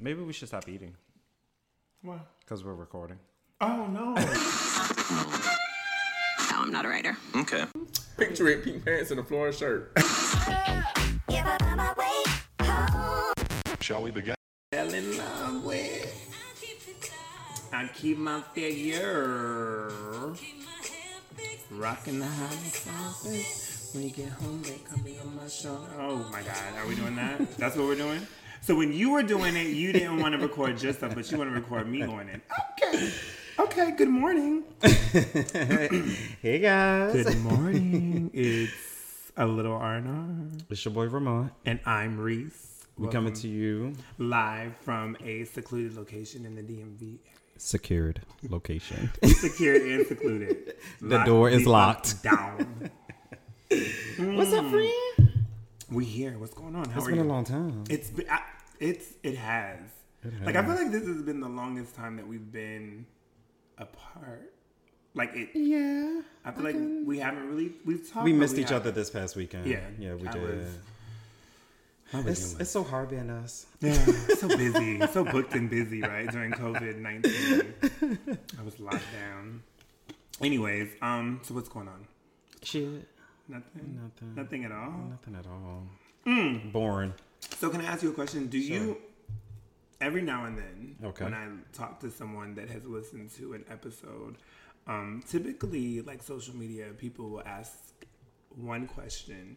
Maybe we should stop eating What? because we're recording. Oh no. No, I'm not a writer. Okay. Picture it, pink pants and a floral shirt. Shall we begin? Fell in love with. I keep my figure. Rocking the house office. When you get home, they come be on my shoulder. Oh my god, are we doing that? That's what we're doing? So when you were doing it, you didn't want to record just stuff, but you want to record me doing it. Okay. Okay, good morning. Hey guys, Good morning. it's a little R&R. it's your boy Ramont. And I'm Reese. We're coming to you live from a secluded location in the DMV. secured location. secured and secluded. The door is the locked. fuck Down. What's up, friend? We here. What's going on? How It's are been a long time. It's been, I, it's it has. Like I feel like this has been the longest time that we've been apart. Like it. Yeah, I feel like we haven't really we've talked. we but missed each haven't. other this past weekend. Yeah, yeah, we I did. was- It's, it's so hard being us. Yeah, so busy, so booked and busy, right? During COVID nineteen, I was locked down. Anyways, um, so what's going on? Shit, Nothing. Nothing. Nothing at all. nothing at all. Mm. Boring. So can I ask you a question? Do you every now and then Okay. when I talk to someone that has listened to an episode, um, typically like social media, people will ask one question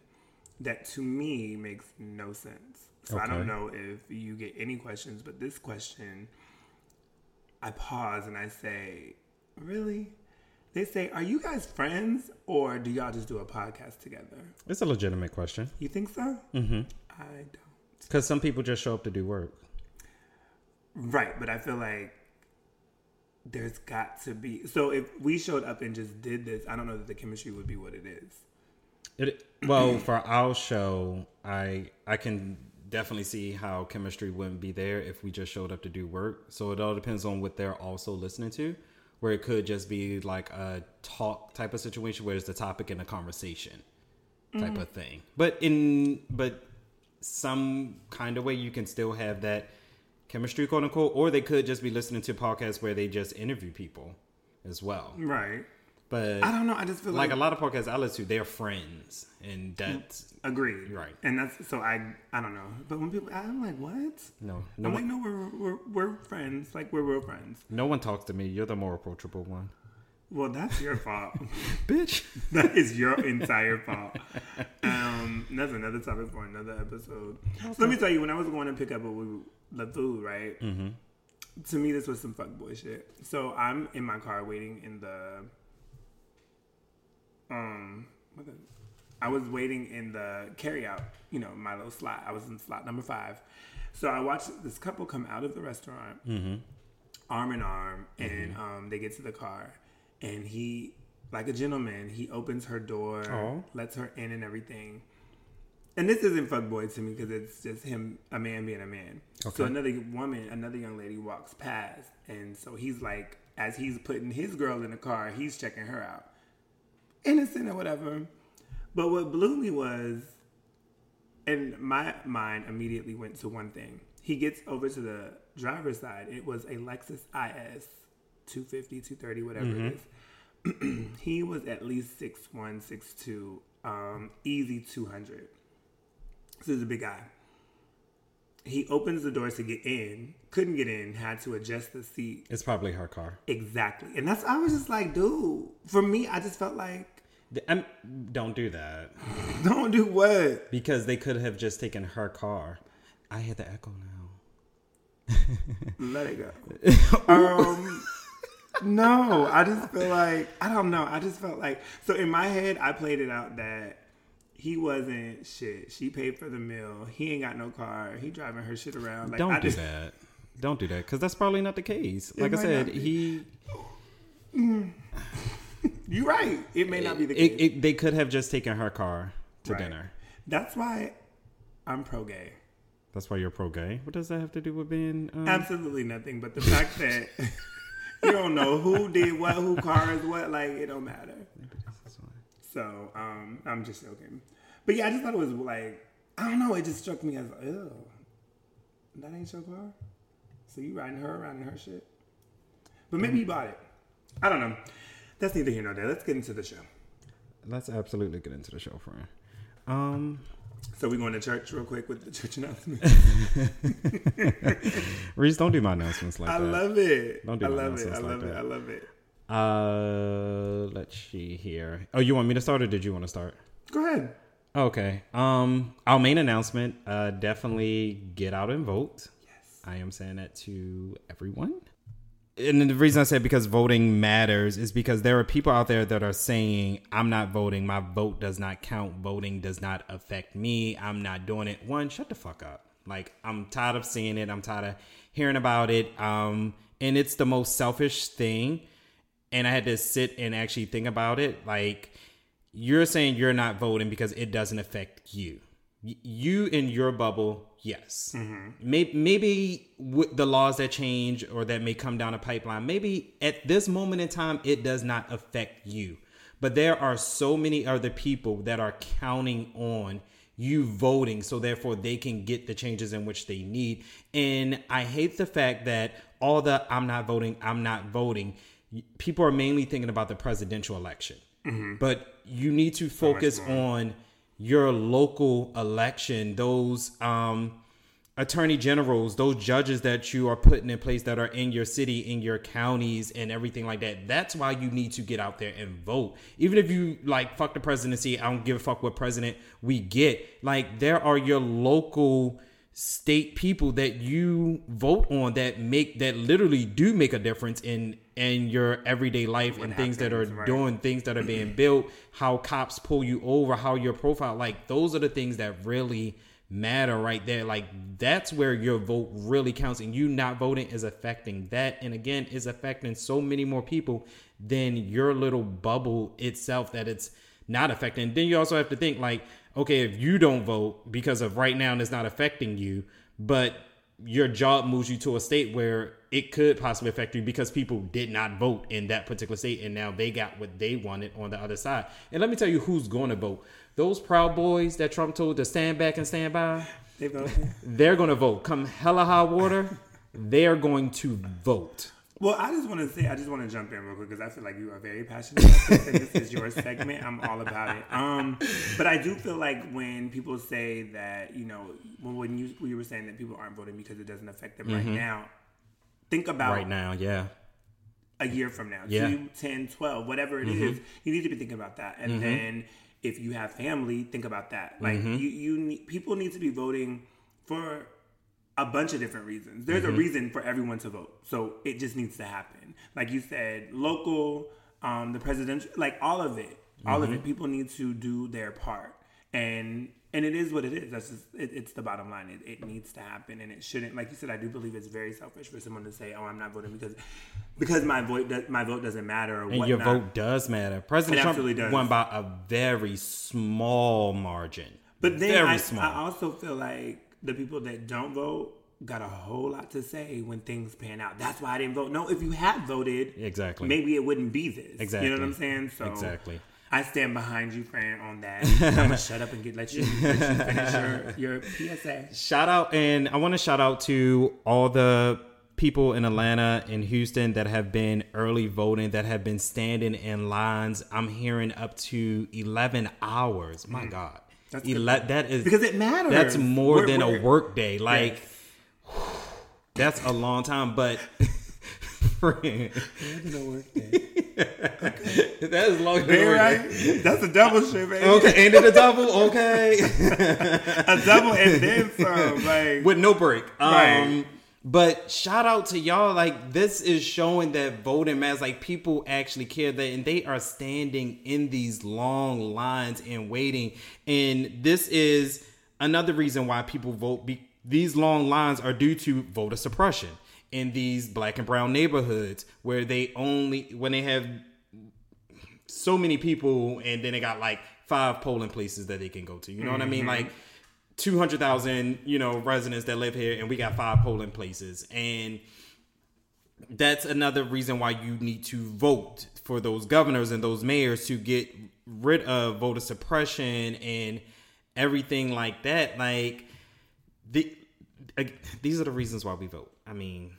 that to me makes no sense. So I don't know if you get any questions, but this question I pause and I say, Really? They say, Are you guys friends or do y'all just do a podcast together? It's a legitimate question You think so? Mm-hmm. I don't. because some people just show up to do work. Right, but I feel like there's got to be. So if we showed up and just did this, I don't know that the chemistry would be what it is. It well for our show, I I can definitely see how chemistry wouldn't be there if we just showed up to do work. So it all depends on what they're also listening to. Where it could just be like a talk type of situation where it's the topic and a conversation type of mm-hmm. thing. But in but some kind of way you can still have that chemistry quote unquote, or they could just be listening to podcasts where they just interview people as well. Right. But I don't know. I just feel like, like a lot of podcasts I listen to, they're friends, and that's agreed. Right. And that's so I I don't know. But when people, I'm like, what? no, no I'm like, no, we're, we're we're friends. Like we're real friends. no one talks to me. You're the more approachable one, Well, that's your fault. bitch. that is your entire fault. Um, that's another topic for another episode. So let me tell you, when I was going to pick up a, the food, right? Mm-hmm. To me, this was some fuckboy shit. So I'm in my car waiting in the um. I was waiting in the carryout, you know, my little slot. I was in slot number five. So I watched this couple come out of the restaurant, arm in arm, and um, they get to the car, and he, like a gentleman, he opens her door, lets her in, and everything. And this isn't fuckboy to me because it's just him, a man being a man. So another woman, another young lady walks past, and so he's like, as he's putting his girl in the car, he's checking her out, innocent or whatever. But what blew me was, and my mind immediately went to one thing. He gets over to the driver's side. It was a Lexus IS 250, 230, whatever it is. he was at least 6'1, 6'2, um, easy 200. So he's a big guy. He opens the doors to get in, couldn't get in, had to adjust the seat. It's probably her car. Exactly. And that's, I was just like, dude, for me, I just felt like, I'm, don't do that don't do what? because they could have just taken her car. I hear the echo now. Let it go. um, no, I just feel like I don't know. I just felt like so in my head, I played it out that he wasn't shit. She paid for the meal. He ain't got no car. He driving her shit around. Like don't I do just, that. Don't do that because that's probably not the case. Like I said, he You're right. It may not be the case. it, they could have just taken her car to Right. dinner. That's why I'm pro gay. That's why you're pro gay. What does that have to do with being? Um, Absolutely nothing. But the fact that you don't know who did what, who caused what, like it don't matter. So um, I'm just joking. But yeah, I just thought it was like I don't know. It just struck me as ew. that ain't your car. So you riding her around in her shit. But maybe you bought it. I don't know. That's neither here nor there. Let's get into the show. Let's absolutely get into the show, friend. Um, So we going to church real quick with the church announcement. Reese, don't do my announcements like I that. I love it. Don't do I my love it. I like love it. that. I love it. Uh, let's see here. Oh, you want me to start or did you want to start? Go ahead. Okay. Um, our main announcement. Uh, definitely get out and vote. Yes. I am saying that to everyone. And the reason I said because voting matters is because there are people out there that are saying, I'm not voting. My vote does not count. Voting does not affect me. I'm not doing it. One, shut the fuck up. Like, I'm tired of seeing it. I'm tired of hearing about it. Um, and it's the most selfish thing. And I had to sit and actually think about it. Like, you're saying you're not voting because it doesn't affect you. You in your bubble, yes. Mm-hmm. Maybe, maybe with the laws that change or that may come down a pipeline, maybe at this moment in time, it does not affect you. But there are so many other people that are counting on you voting so therefore they can get the changes in which they need. And I hate the fact that all the I'm not voting, I'm not voting, people are mainly thinking about the presidential election. But you need to focus on your local election, those um, attorney generals, those judges that you are putting in place that are in your city, in your counties, and everything like that. That's why you need to get out there and vote. Even if you like fuck the presidency, I don't give a fuck what president we get. Like there are your local state people that you vote on that make that literally do make a difference in in your everyday life and things that are right. doing things that are being built how cops pull you over how your profile like those are the things that really matter right there. Like that's where your vote really counts and you not voting is affecting that and again is affecting so many more people than your little bubble itself that it's not affecting. Then you also have to think like okay if you don't vote because of right now and it's not affecting you but your job moves you to a state where it could possibly affect you because people did not vote in that particular state and now they got what they wanted on the other side. And let me tell you who's going to vote. Those proud boys that Trump told to stand back and stand by, they they're going to vote. Come hella high water, they're going to vote. Well, I just want to say, I just want to jump in real quick because I feel like you are very passionate about this, and this is your segment. I'm all about it. Um, but I do feel like when people say that, you know, when, when you you were saying that people aren't voting because it doesn't affect them right mm-hmm. now, think about Right now, yeah. a year from now, Yeah. two, 10, 12, whatever it mm-hmm. is, you need to be thinking about that. And mm-hmm. then if you have family, think about that. Like you, you need, people need to be voting for a bunch of different reasons. There's a reason for everyone to vote, so it just needs to happen. Like you said, local, um, the presidential, like all of it, all of it. People need to do their part, and and it is what it is. That's just it, it's the bottom line. It, it needs to happen, and it shouldn't. Like you said, I do believe it's very selfish for someone to say, "Oh, I'm not voting because because my vote does, my vote doesn't matter." Or And whatnot. your vote does matter. President Trump does. won by a very small margin. But then very I, small. I also feel like the people that don't vote got a whole lot to say when things pan out. That's why I didn't vote. No, if you had voted, Exactly. maybe it wouldn't be this. Exactly. You know what I'm saying? So Exactly. I stand behind you, Fran, on that. I'm gonna shut up and get let you, let you finish your, your PSA. shout out and I want to shout out to all the people in Atlanta and Houston that have been early voting that have been standing in lines. I'm hearing up to 11 hours. My mm. God. That's Ele- that is Because it matters. That's more We're- than a we're- work day. Like Yes. that's a long time, but friend, that is long. Hey, right? That's a double shit, baby. Okay, and then a double. Okay. A double and then some. Like with no break. Um, Right. But shout out to y'all. Like this is showing that voting matters. Like people actually care that, and they are standing in these long lines and waiting. And this is another reason why people vote. Be- these long lines are due to voter suppression in these black and brown neighborhoods where they only when they have so many people and then they got like five polling places that they can go to. You know what I mean? Mm-hmm. Like 200,000, you know, residents that live here and we got five polling places. And that's another reason why you need to vote for those governors and those mayors to get rid of voter suppression and everything like that. Like the ag- these are the reasons why we vote. I mean,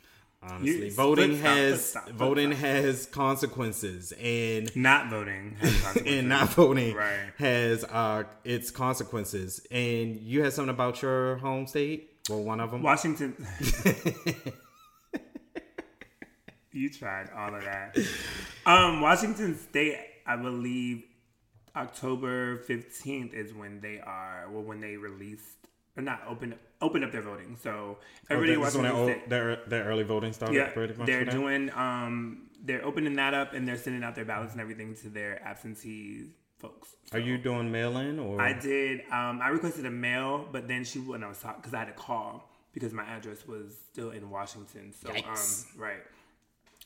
honestly, You- voting stop, has stop, voting stop. has consequences, and Not voting. has and not voting Right. has uh its consequences. And you had something about your home state. Well, one of them. Washington. you tried all of that. Um, Washington State, I believe, October fifteenth is when they are. Well, when they released or not open open up their voting. So everybody in Oh, That's when their, their, their early voting started. Yeah, pretty much they're doing. Um, they're opening that up and they're sending out their ballots and everything to their absentee folks. Are you doing mail in or? I did. Um, I requested a mail, but then she when I was talking because I had to call because my address was still in Washington. So Yikes. um, right.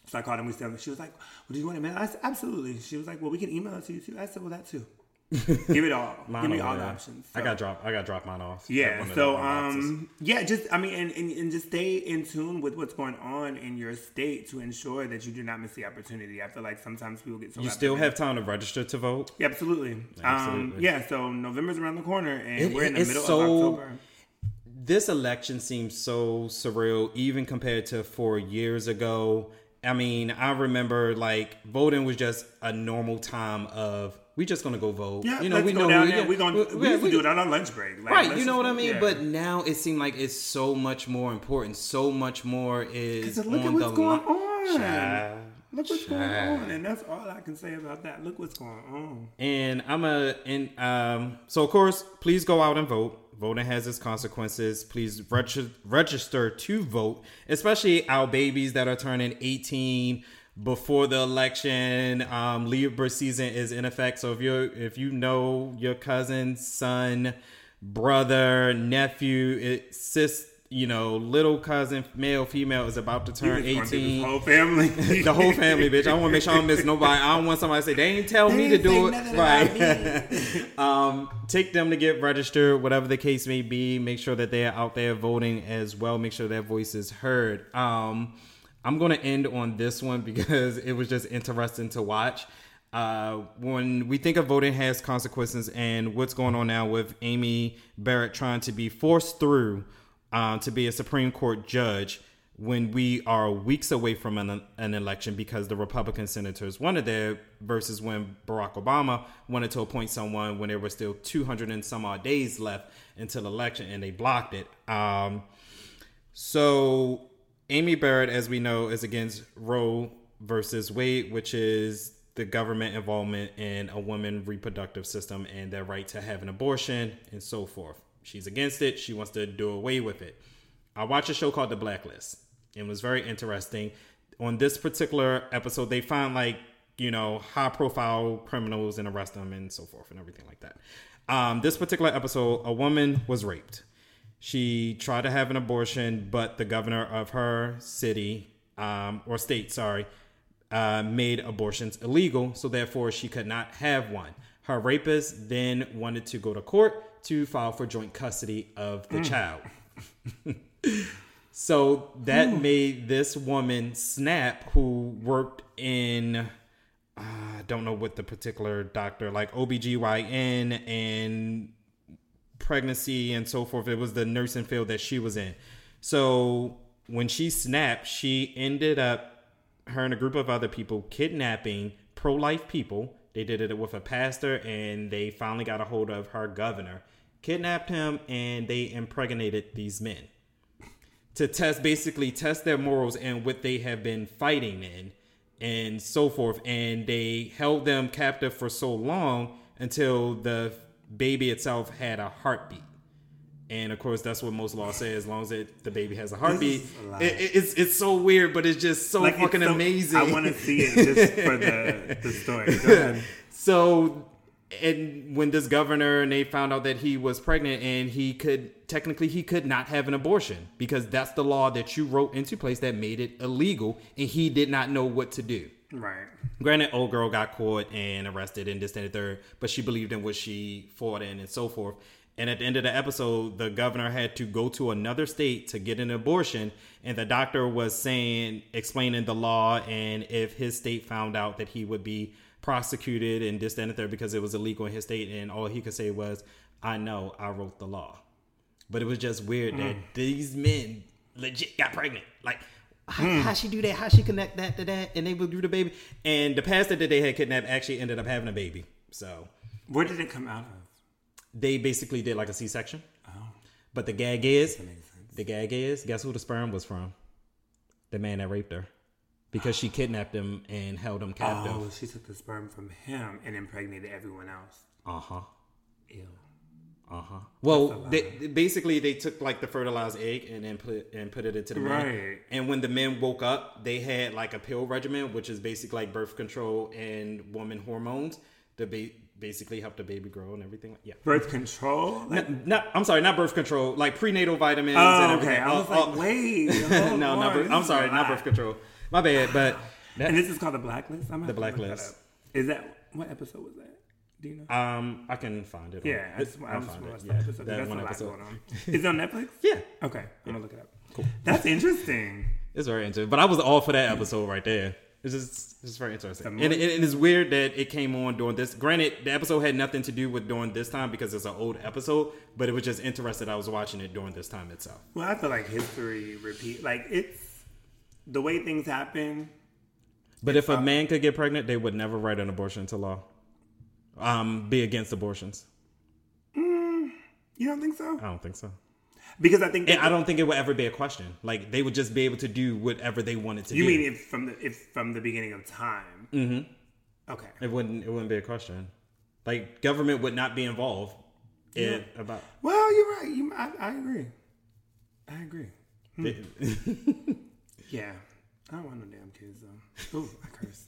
So I called and we said she was like, "Well, do you want a mail?" I said, "Absolutely." She was like, "Well, we can email it to you too." I said, "Well, that too. Give it all. Mine Give me all the options." I got drop. I got drop mine off. yeah. So um yeah, just I mean and, and, and just stay in tune with what's going on in your state to ensure that you do not miss the opportunity. I feel like sometimes people get so you still have time to register to vote. Yeah, absolutely. Um Absolutely. yeah, so November's around the corner and It- we're in the middle so- of October. This election seems so surreal, even compared to four years ago. I mean, I remember like voting was just a normal time of we just gonna go vote. Yeah, you know, let's we go know down we, there. We're gonna we, to we- do it on our lunch break. Like, Right, you know what I mean. yeah. But now it seems like it's so much more important. So much more is look at what's going on. Child, Look what's going on, and that's all I can say about that. Look what's going on. And I'm a and um so of course, please go out and vote. Voting has its consequences. Please reg- register to vote, especially our babies that are turning 18 before the election. Um, Libra season is in effect. So if you if you know your cousin, son, brother, nephew, it, sis, you know, little cousin, male, female is about to turn He's gonna 18 this whole family. the whole family, bitch. I want to make sure I don't miss nobody. I don't want somebody to say they ain't tell me to do it. Right. um, take them to get registered, whatever the case may be. Make sure that they're out there voting as well. Make sure their voice is heard. Um, I'm going to end on this one because it was just interesting to watch. Uh, when we think of voting has consequences and what's going on now with Amy Barrett trying to be forced through uh, to be a Supreme Court judge when we are weeks away from an, an election because the Republican senators wanted there versus when Barack Obama wanted to appoint someone when there were still 200 and some odd days left until election and they blocked it. Um, so Amy Barrett, as we know, is against Roe versus Wade, which is the government involvement in a woman reproductive system and their right to have an abortion and so forth. She's against it. She wants to do away with it. I watched a show called The Blacklist. And it was very interesting. On this particular episode, they found like, you know, high profile criminals and arrest them and so forth and everything like that. Um, this particular episode, a woman was raped. She tried to have an abortion, but the governor of her city um, or state, sorry, uh, made abortions illegal. So therefore, she could not have one. Her rapist then wanted to go to court to file for joint custody of the child. so that made this woman snap, who worked in uh, I don't know what the particular doctor like OBGYN and pregnancy and so forth. It was the nursing field that she was in. So when she snapped, she ended up, her and a group of other people, kidnapping pro life people. They did it with a pastor and they finally got a hold of her governor, kidnapped him, and they impregnated these men to test, basically, test their morals and what they have been fighting in and so forth. And they held them captive for so long until the baby itself had a heartbeat. And of course, that's what most laws say. As long as it, the baby has a heartbeat, it, it- it's it's so weird, but it's just so Like, fucking so- amazing. I want to see it just for the, the story. So, and when this governor and they found out that he was pregnant and he could technically he could not have an abortion because that's the law that you wrote into place that made it illegal, and he did not know what to do. Right. Granted, old girl got caught and arrested and this and the third, but she believed in what she fought in and so forth. And at the end of the episode, the governor had to go to another state to get an abortion, and the doctor was saying, explaining the law, and if his state found out that he would be prosecuted and this and the third because it was illegal in his state, and all he could say was, "I know, I wrote the law." But it was just weird Mm. that these men legit got pregnant. Like, how, Mm. how she do that? How she connect that to that? And they would do the baby. And the pastor that they had kidnapped actually ended up having a baby. So Where did it come out of? they basically did like a C section. Oh, But the gag is, that makes sense. the gag is, guess who the sperm was from? The man that raped her. Because she kidnapped him and held him captive. Oh, she took the sperm from him and impregnated everyone else. Uh huh. Ew. Uh huh. Well, they, basically they took like the fertilized egg and then put and put it into the man. Right. And when the men woke up, they had like a pill regimen, which is basically like birth control and woman hormones to ba- basically help the baby grow and everything. Yeah. Birth control? Like, Not, not- I'm sorry, not birth control, like prenatal vitamins. oh, and okay. I was Uh, like, wait. hold no, not birth, I'm sorry, not birth control. My bad, but that, And this is called the blacklist. I'm The Blacklist. Is that what episode was that? Do you know? um, I can find it. on- yeah, I just, I I'll find it. that Yeah, episode. that That's a one lot episode. going on. Is it on Netflix? Yeah, Okay, I'm gonna look it up. Cool. That's interesting. It's very interesting. But I was all for that episode right there. It's just, it's very interesting. And more- it, it is weird that it came on during this. Granted, the episode had nothing to do with during this time because it's an old episode, but it was just interesting. I was watching it during this time itself. Well, I feel like history repeat. Like it's the way things happen. But if a man could get pregnant, they would never write an abortion into law. Um, be against abortions. You don't think so? I don't think so. Because I think I don't think it would ever be a question. Like they would just be able to do whatever they wanted to do. you do. mean if from the if from the beginning of time. Mm-hmm. Okay. it wouldn't. It wouldn't be a question. Like government would not be involved in about. Well, you're right. You, I, I agree. I agree. Yeah. I don't want no damn kids though. Ooh, I cursed.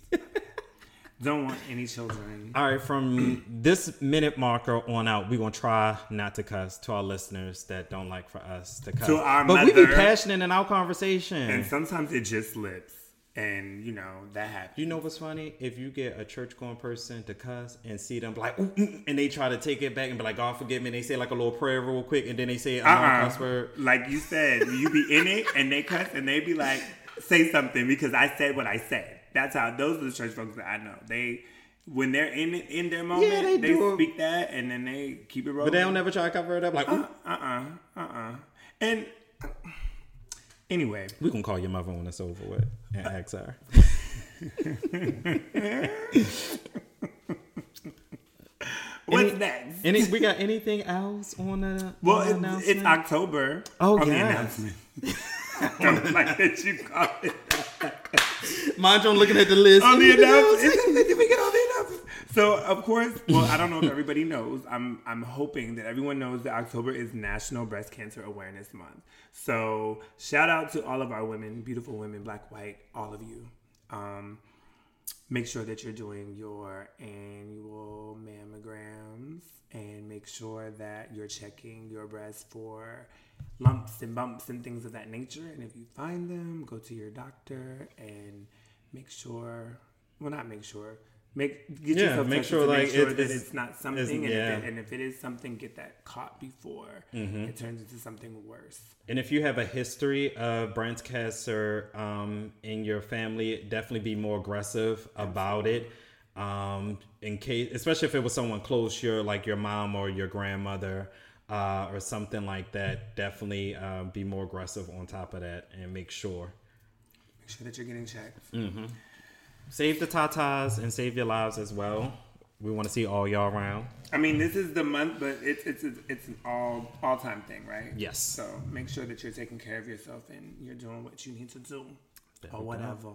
Don't want any children. All right, from this minute marker on out, we're gonna try not to cuss to our listeners that don't like for us to cuss. To our but we be passionate in our conversation. And sometimes it just slips, and you know that happens. you know what's funny? If you get a church going person to cuss and see them like, "Ooh, mm," and they try to take it back and be like, God forgive me, and they say like a little prayer real quick, and then they say a non cuss Uh-uh. word. Like you said, you be in it, and they cuss, and they be like, "Say something," because I said what I said. That's how those are the church folks that I know. They when they're in in their moment, they they, do speak that, and then they keep it rolling. But they don't never try to cover it up. Like, Uh Ooh. uh uh uh. And anyway, we gonna call your mother when it's over with and ask her. what's Any- next? Any, we got anything else on the? Well, on the it, it's October. Oh, on the yes. announcement. Don't like that you call it Mind you, I'm looking at the list. on the announcement. Did we get on the? So of course, well, I don't know if everybody knows. I'm I'm hoping that everyone knows that October is National Breast Cancer Awareness Month. So shout out to all of our women, beautiful women, black, white, all of you. Um, make sure that you're doing your annual mammograms and make sure that you're checking your breast for lumps and bumps and things of that nature. And if you find them, go to your doctor and make sure, well, not make sure, make get Yeah, yourself make sure, like, make sure it- that it's- it's not something. And, yeah. if it, and if it is something, get that caught before it turns into something worse. And if you have a history of breast cancer um, in your family, definitely be more aggressive about it. Um, in case, especially if it was someone close, your like your mom or your grandmother uh, or something like that, definitely uh, be more aggressive on top of that and make sure. Make sure that you're getting checked. Mm-hmm. Save the tatas and save your lives as well. We want to see all y'all around. I mean, this is the month, but it's it's it's an all all time thing, right? Yes. So make sure that you're taking care of yourself and you're doing what you need to do, or whatever,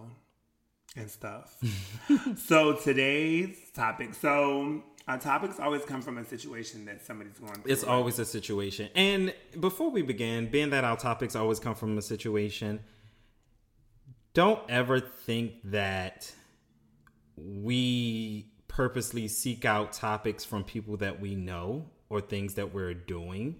and stuff. so today's topic. So our topics always come from a situation that somebody's going through. It's always a situation. And before we begin, being that our topics always come from a situation, don't ever think that we purposely seek out topics from people that we know or things that we're doing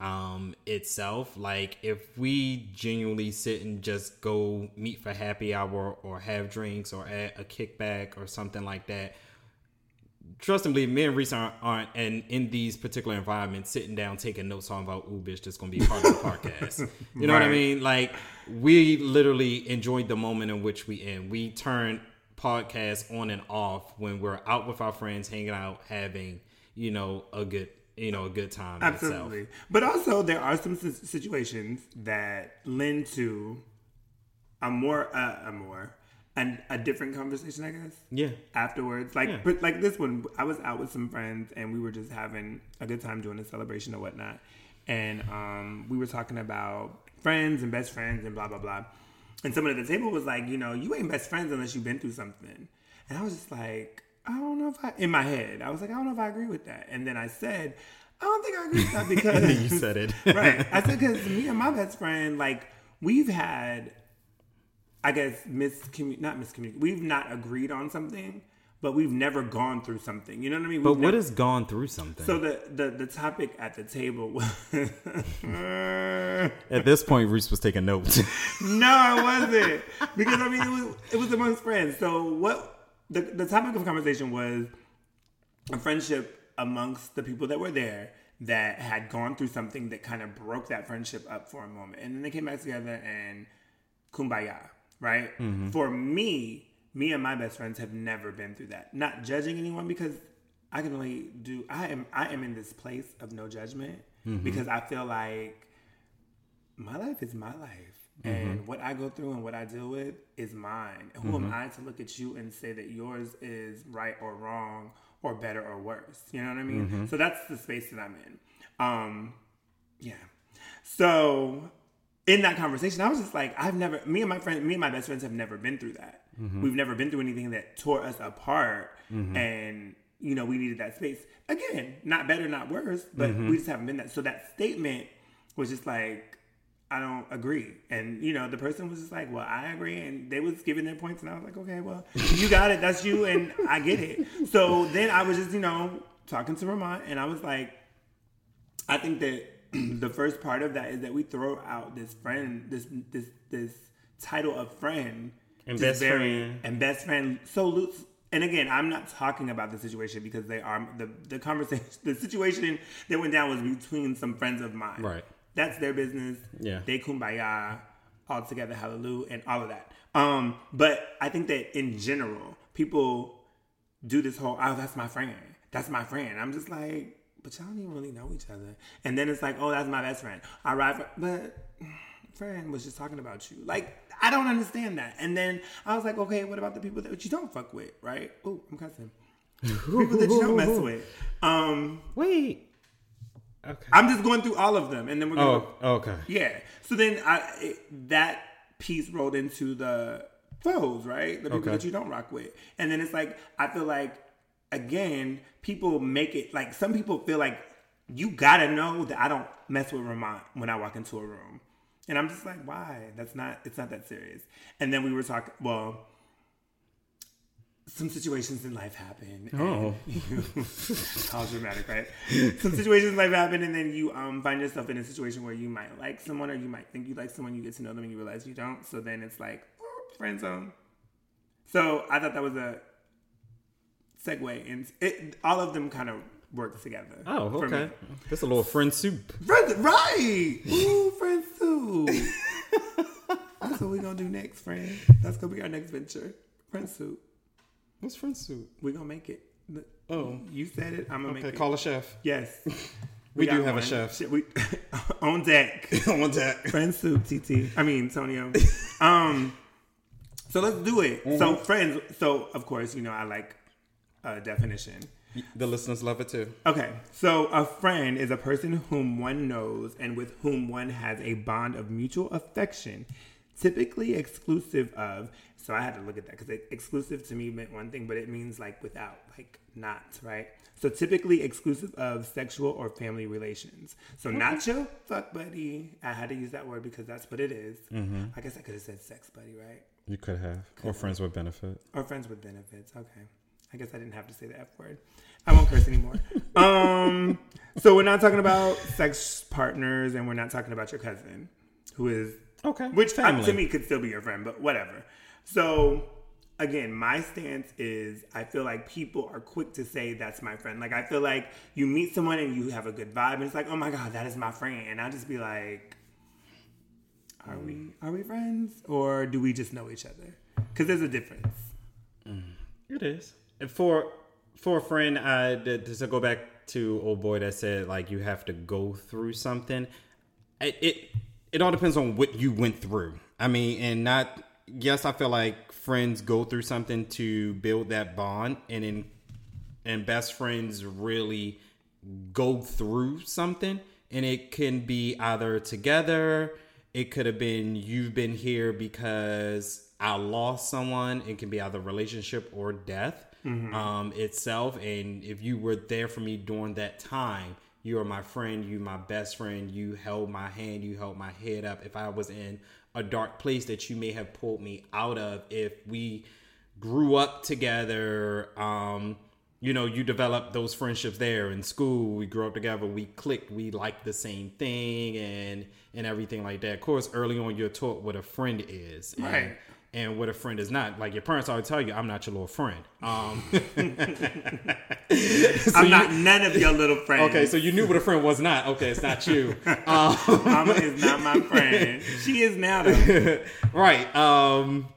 um itself. Like if we genuinely sit and just go meet for happy hour or have drinks or at a kickback or something like that trust and believe me and Reese aren't, aren't and in these particular environments sitting down taking notes on about ooh bitch that's gonna be part of the podcast. You know what i mean? Like we literally enjoyed the moment in which we end. we turn podcasts on and off when we're out with our friends hanging out having you know a good you know a good time. Absolutely. Itself. But also, there are some situations that lend to a more, uh, a more, and a different conversation, I guess. Yeah. Afterwards, like, Yeah. but like this one, I was out with some friends and we were just having a good time doing a celebration or whatnot, and um, we were talking about friends and best friends and blah blah blah, and someone at the table was like, you know, you ain't best friends unless you've been through something, and I was just like, I don't know if I, in my head, I was like, I don't know if I agree with that, and then I said. I don't think I agree with that because you said it. right. I said because me and my best friend, like we've had, I guess miscommun not miscommunication. We've not agreed on something, but we've never gone through something. You know what I mean? But We've what never- has gone through something? so the, the the topic at the table was At this point, Reese was taking notes. no, I wasn't because I mean it was it was amongst friends. So what the the topic of conversation was a friendship amongst the people that were there that had gone through something that kind of broke that friendship up for a moment, and then they came back together and kumbaya, right? Mm-hmm. For me, me and my best friends have never been through that. Not judging anyone because I can only do. I am I am in this place of no judgment mm-hmm. because I feel like my life is my life. Mm-hmm. And what I go through and what I deal with is mine. And who am mm-hmm. I to look at you and say that yours is right or wrong or better or worse? You know what I mean? So that's the space that I'm in. Um, yeah. So in that conversation, I was just like, I've never, me and my friend, me and my best friends have never been through that. Mm-hmm. We've never been through anything that tore us apart. Mm-hmm. And, you know, we needed that space. Again, not better, not worse, but mm-hmm. we just haven't been that. So that statement was just like, I don't agree. And, you know, the person was just like, well, I agree. And they was giving their points. And I was like, okay, well, you got it. That's you. And I get it. So then I was just, you know, talking to Ramont. And I was like, I think that the first part of that is that we throw out this friend, this this this title of friend, And best friend. and best friend so loose. And again, I'm not talking about the situation because they are the the conversation, the situation that went down was between some friends of mine. Right. That's their business. Yeah. They kumbaya, all together, hallelujah, and all of that. Um, but I think that in general, people do this whole, oh, that's my friend. That's my friend. I'm just like, but y'all don't even really know each other. And then it's like, oh, that's my best friend. All right, fr- but friend was just talking about you. Like, I don't understand that. And then I was like, okay, what about the people that you don't fuck with, right? Oh, I'm cussing. people that you don't mess with. Um, Wait. Okay. I'm just going through all of them, and then we're gonna. Oh, okay. Yeah. So then I it, that piece rolled into the foes, right? The people Okay. that you don't rock with. And then it's like I feel like again, people make it like some people feel like you gotta know that I don't mess with Ramont when I walk into a room. And I'm just like, why? That's not it's not that serious. And then we were talking well some situations in life happen. Oh. you- how dramatic, right? Some situations in life happen, and then you um, find yourself in a situation where you might like someone, or you might think you like someone. You get to know them, and you realize you don't. So then it's like oh, friend zone. So I thought that was a segue, and it all of them kind of work together. Oh, okay. This a little friend soup. Friend, right? Ooh, friend soup. That's what we're gonna do next, friend. That's gonna be our next venture. Friend soup. What's friend soup? We're gonna make it. Oh, You said it. I'm gonna okay. make it. Call a chef. Yes. We do got have a chef. We on deck. On deck. Friend soup, TT. I mean, Tonio. Um, so let's do it. So friends. So of course, you know I like a definition. The listeners love it too. Okay, so a friend is a person whom one knows and with whom one has a bond of mutual affection, typically exclusive of. So I had to look at that because exclusive to me meant one thing, but it means like without, like not, right? So typically exclusive of sexual or family relations. So not your fuck buddy. I had to use that word because that's what it is. Mm-hmm. I guess I could have said sex buddy, right? You could have. Or friends with benefit. Or friends with benefits. Okay. I guess I didn't have to say the F word. I won't curse anymore. um, so we're not talking about sex partners and we're not talking about your cousin, who is Okay. which family. to me could still be your friend, but whatever. So again, my stance is I feel like people are quick to say that's my friend. Like I feel like you meet someone and you have a good vibe and it's like, oh my God, that is my friend. And I'll just be like, Are we are we friends? Or do we just know each other? Because there's a difference. It is. For for a friend, I to to go back to old boy that said like you have to go through something. It it, it all depends on what you went through. I mean, and not yes, I feel like friends go through something to build that bond, and in and best friends really go through something, and it can be either together. It could have been you've been here because I lost someone. It can be either relationship or death mm-hmm. um, itself. And if you were there for me during that time, you are my friend. You my best friend. You held my hand. You held my head up. If I was in a dark place that you may have pulled me out of, if we grew up together, um, you know, you develop those friendships there in school. We grew up together. We clicked. We liked the same thing, and and everything like that. Of course, early on, you're taught what a friend is, right? And what a friend is not. Like your parents always tell you, "I'm not your little friend." Um, so I'm not none of your little friends. Okay, so you knew what a friend was not. Okay, it's not you. Um, Mama is not my friend. She is now, though. right. Um,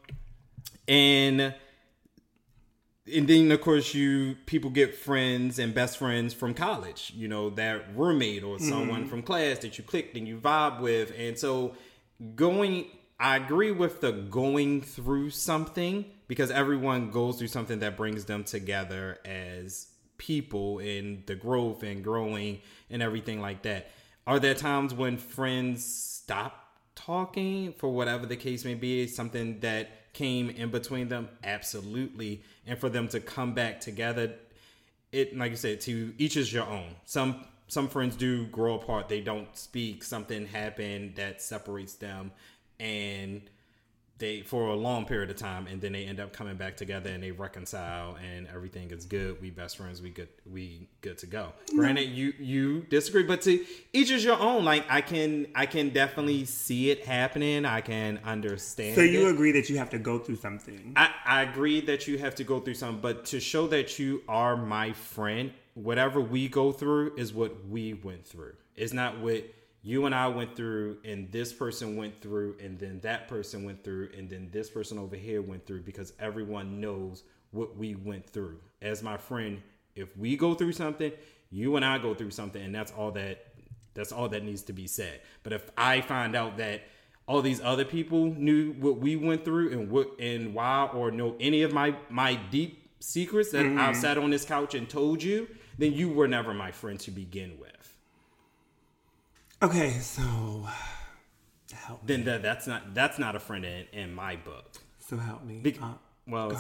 and and then of course you people get friends and best friends from college you know that roommate or someone mm-hmm. from class that you clicked and you vibe with and so going i agree with the going through something because everyone goes through something that brings them together as people in the growth and growing and everything like that. Are there times when friends stop talking for whatever the case may be? Something that came in between them? Absolutely. And for them to come back together it like you said to each is your own. Some some friends do grow apart. They don't speak. Something happened that separates them and they for a long period of time and then they end up coming back together and they reconcile and everything is good. We best friends. We good we good to go. Granted you you disagree but to each is your own. Like i can i can definitely see it happening. I can understand so you it. agree that you have to go through something? I, I agree that you have to go through something but to show that you are my friend whatever we go through is what we went through. It's not what you and I went through, and this person went through, and then that person went through, and then this person over here went through because everyone knows what we went through. As my friend, if we go through something, you and I go through something, and that's all that that's all that needs to be said. But if I find out that all these other people knew what we went through and what and why or know any of my my deep secrets that mm-hmm. I've sat on this couch and told you, then you were never my friend to begin with. Okay, so help. Then that, that's not that's not a friend in, in my book. So help me. Be- uh, well,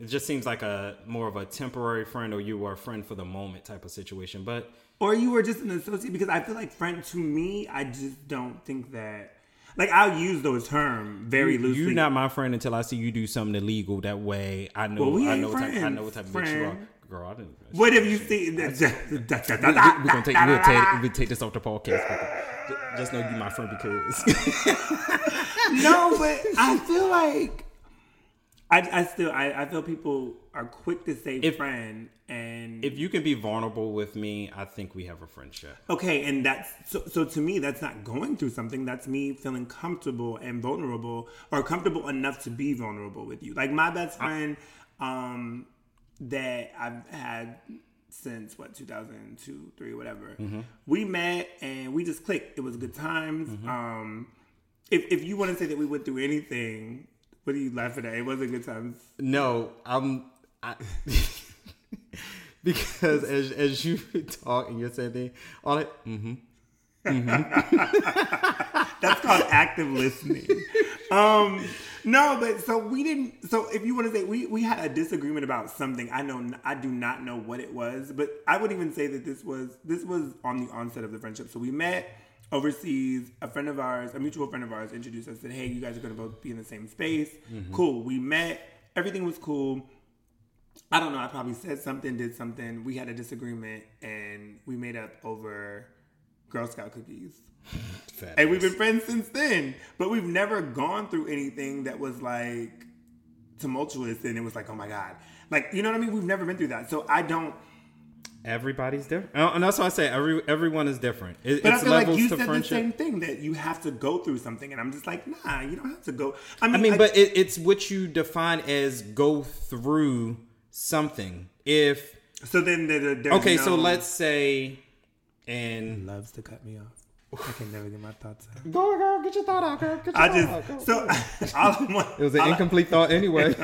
it just seems like a more of a temporary friend, or you were a friend for the moment type of situation. But or you were just an associate because I feel like friend to me, I just don't think that. Like I'll use those terms very you, loosely. You're not my friend until I see you do something illegal. That way, I know. Well, we I know. Type, I know what type of bitch you are. Girl, I didn't. What have you seen? We're gonna take we'll take, we'll take this off the podcast. Just know you my friend because. no, but I feel like I, I still I, I feel people are quick to say if, friend and if you can be vulnerable with me, I think we have a friendship. Okay, and that's so so to me that's not going through something. That's me feeling comfortable and vulnerable or comfortable enough to be vulnerable with you. Like my best friend, um, that I've had since what 2002 3 whatever. Mm-hmm. we met and we just clicked. It was good times. Mm-hmm. um if, if you want to say that we went through anything what are you laughing at? It wasn't good times. No i'm I, because as as you talk and you're saying all it mm-hmm Mm-hmm. That's called active listening. Um, no, but so we didn't. So if you want to say we we had a disagreement about something, I know I do not know what it was, but I would even say that this was this was on the onset of the friendship. So we met overseas. A friend of ours, a mutual friend of ours, introduced us. Said, "Hey, you guys are going to both be in the same space. Mm-hmm. Cool." We met. Everything was cool. I don't know. I probably said something, did something. We had a disagreement, and we made up over Girl Scout cookies. and we've been friends since then. But we've never gone through anything that was like tumultuous and it was like, oh my God. Like, you know what I mean? We've never been through that. So I don't everybody's different, oh, and that's why I say every everyone is different. It, but I feel like you said friendship. the same thing that you have to go through something, and I'm just like, nah, you don't have to go. I mean, I mean, I, but it, it's what you define as go through something. If So then there, Okay, no- so let's say, and loves to cut me off. I can never get my thoughts out. go girl, get your thought out, girl. Get your I thought out, just go. so all I it was an I- incomplete thought anyway.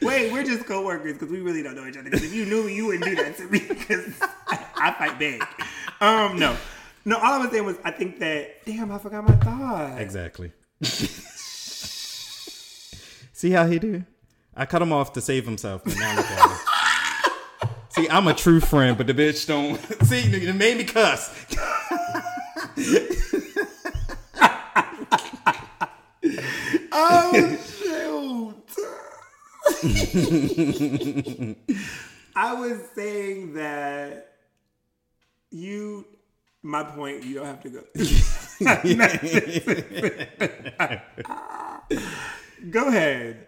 Wait, we're just co-workers because we really don't know each other. Because if you knew me, you wouldn't do that to me because I, I fight back. Um, no, no. All I was saying was I think that damn, I forgot my thought. exactly. See how he do? I cut him off to save himself, but now look at him. See, I'm a true friend, but the bitch don't. See, it made me cuss. Oh shoot! I was saying that you. My point. You don't have to go. go ahead,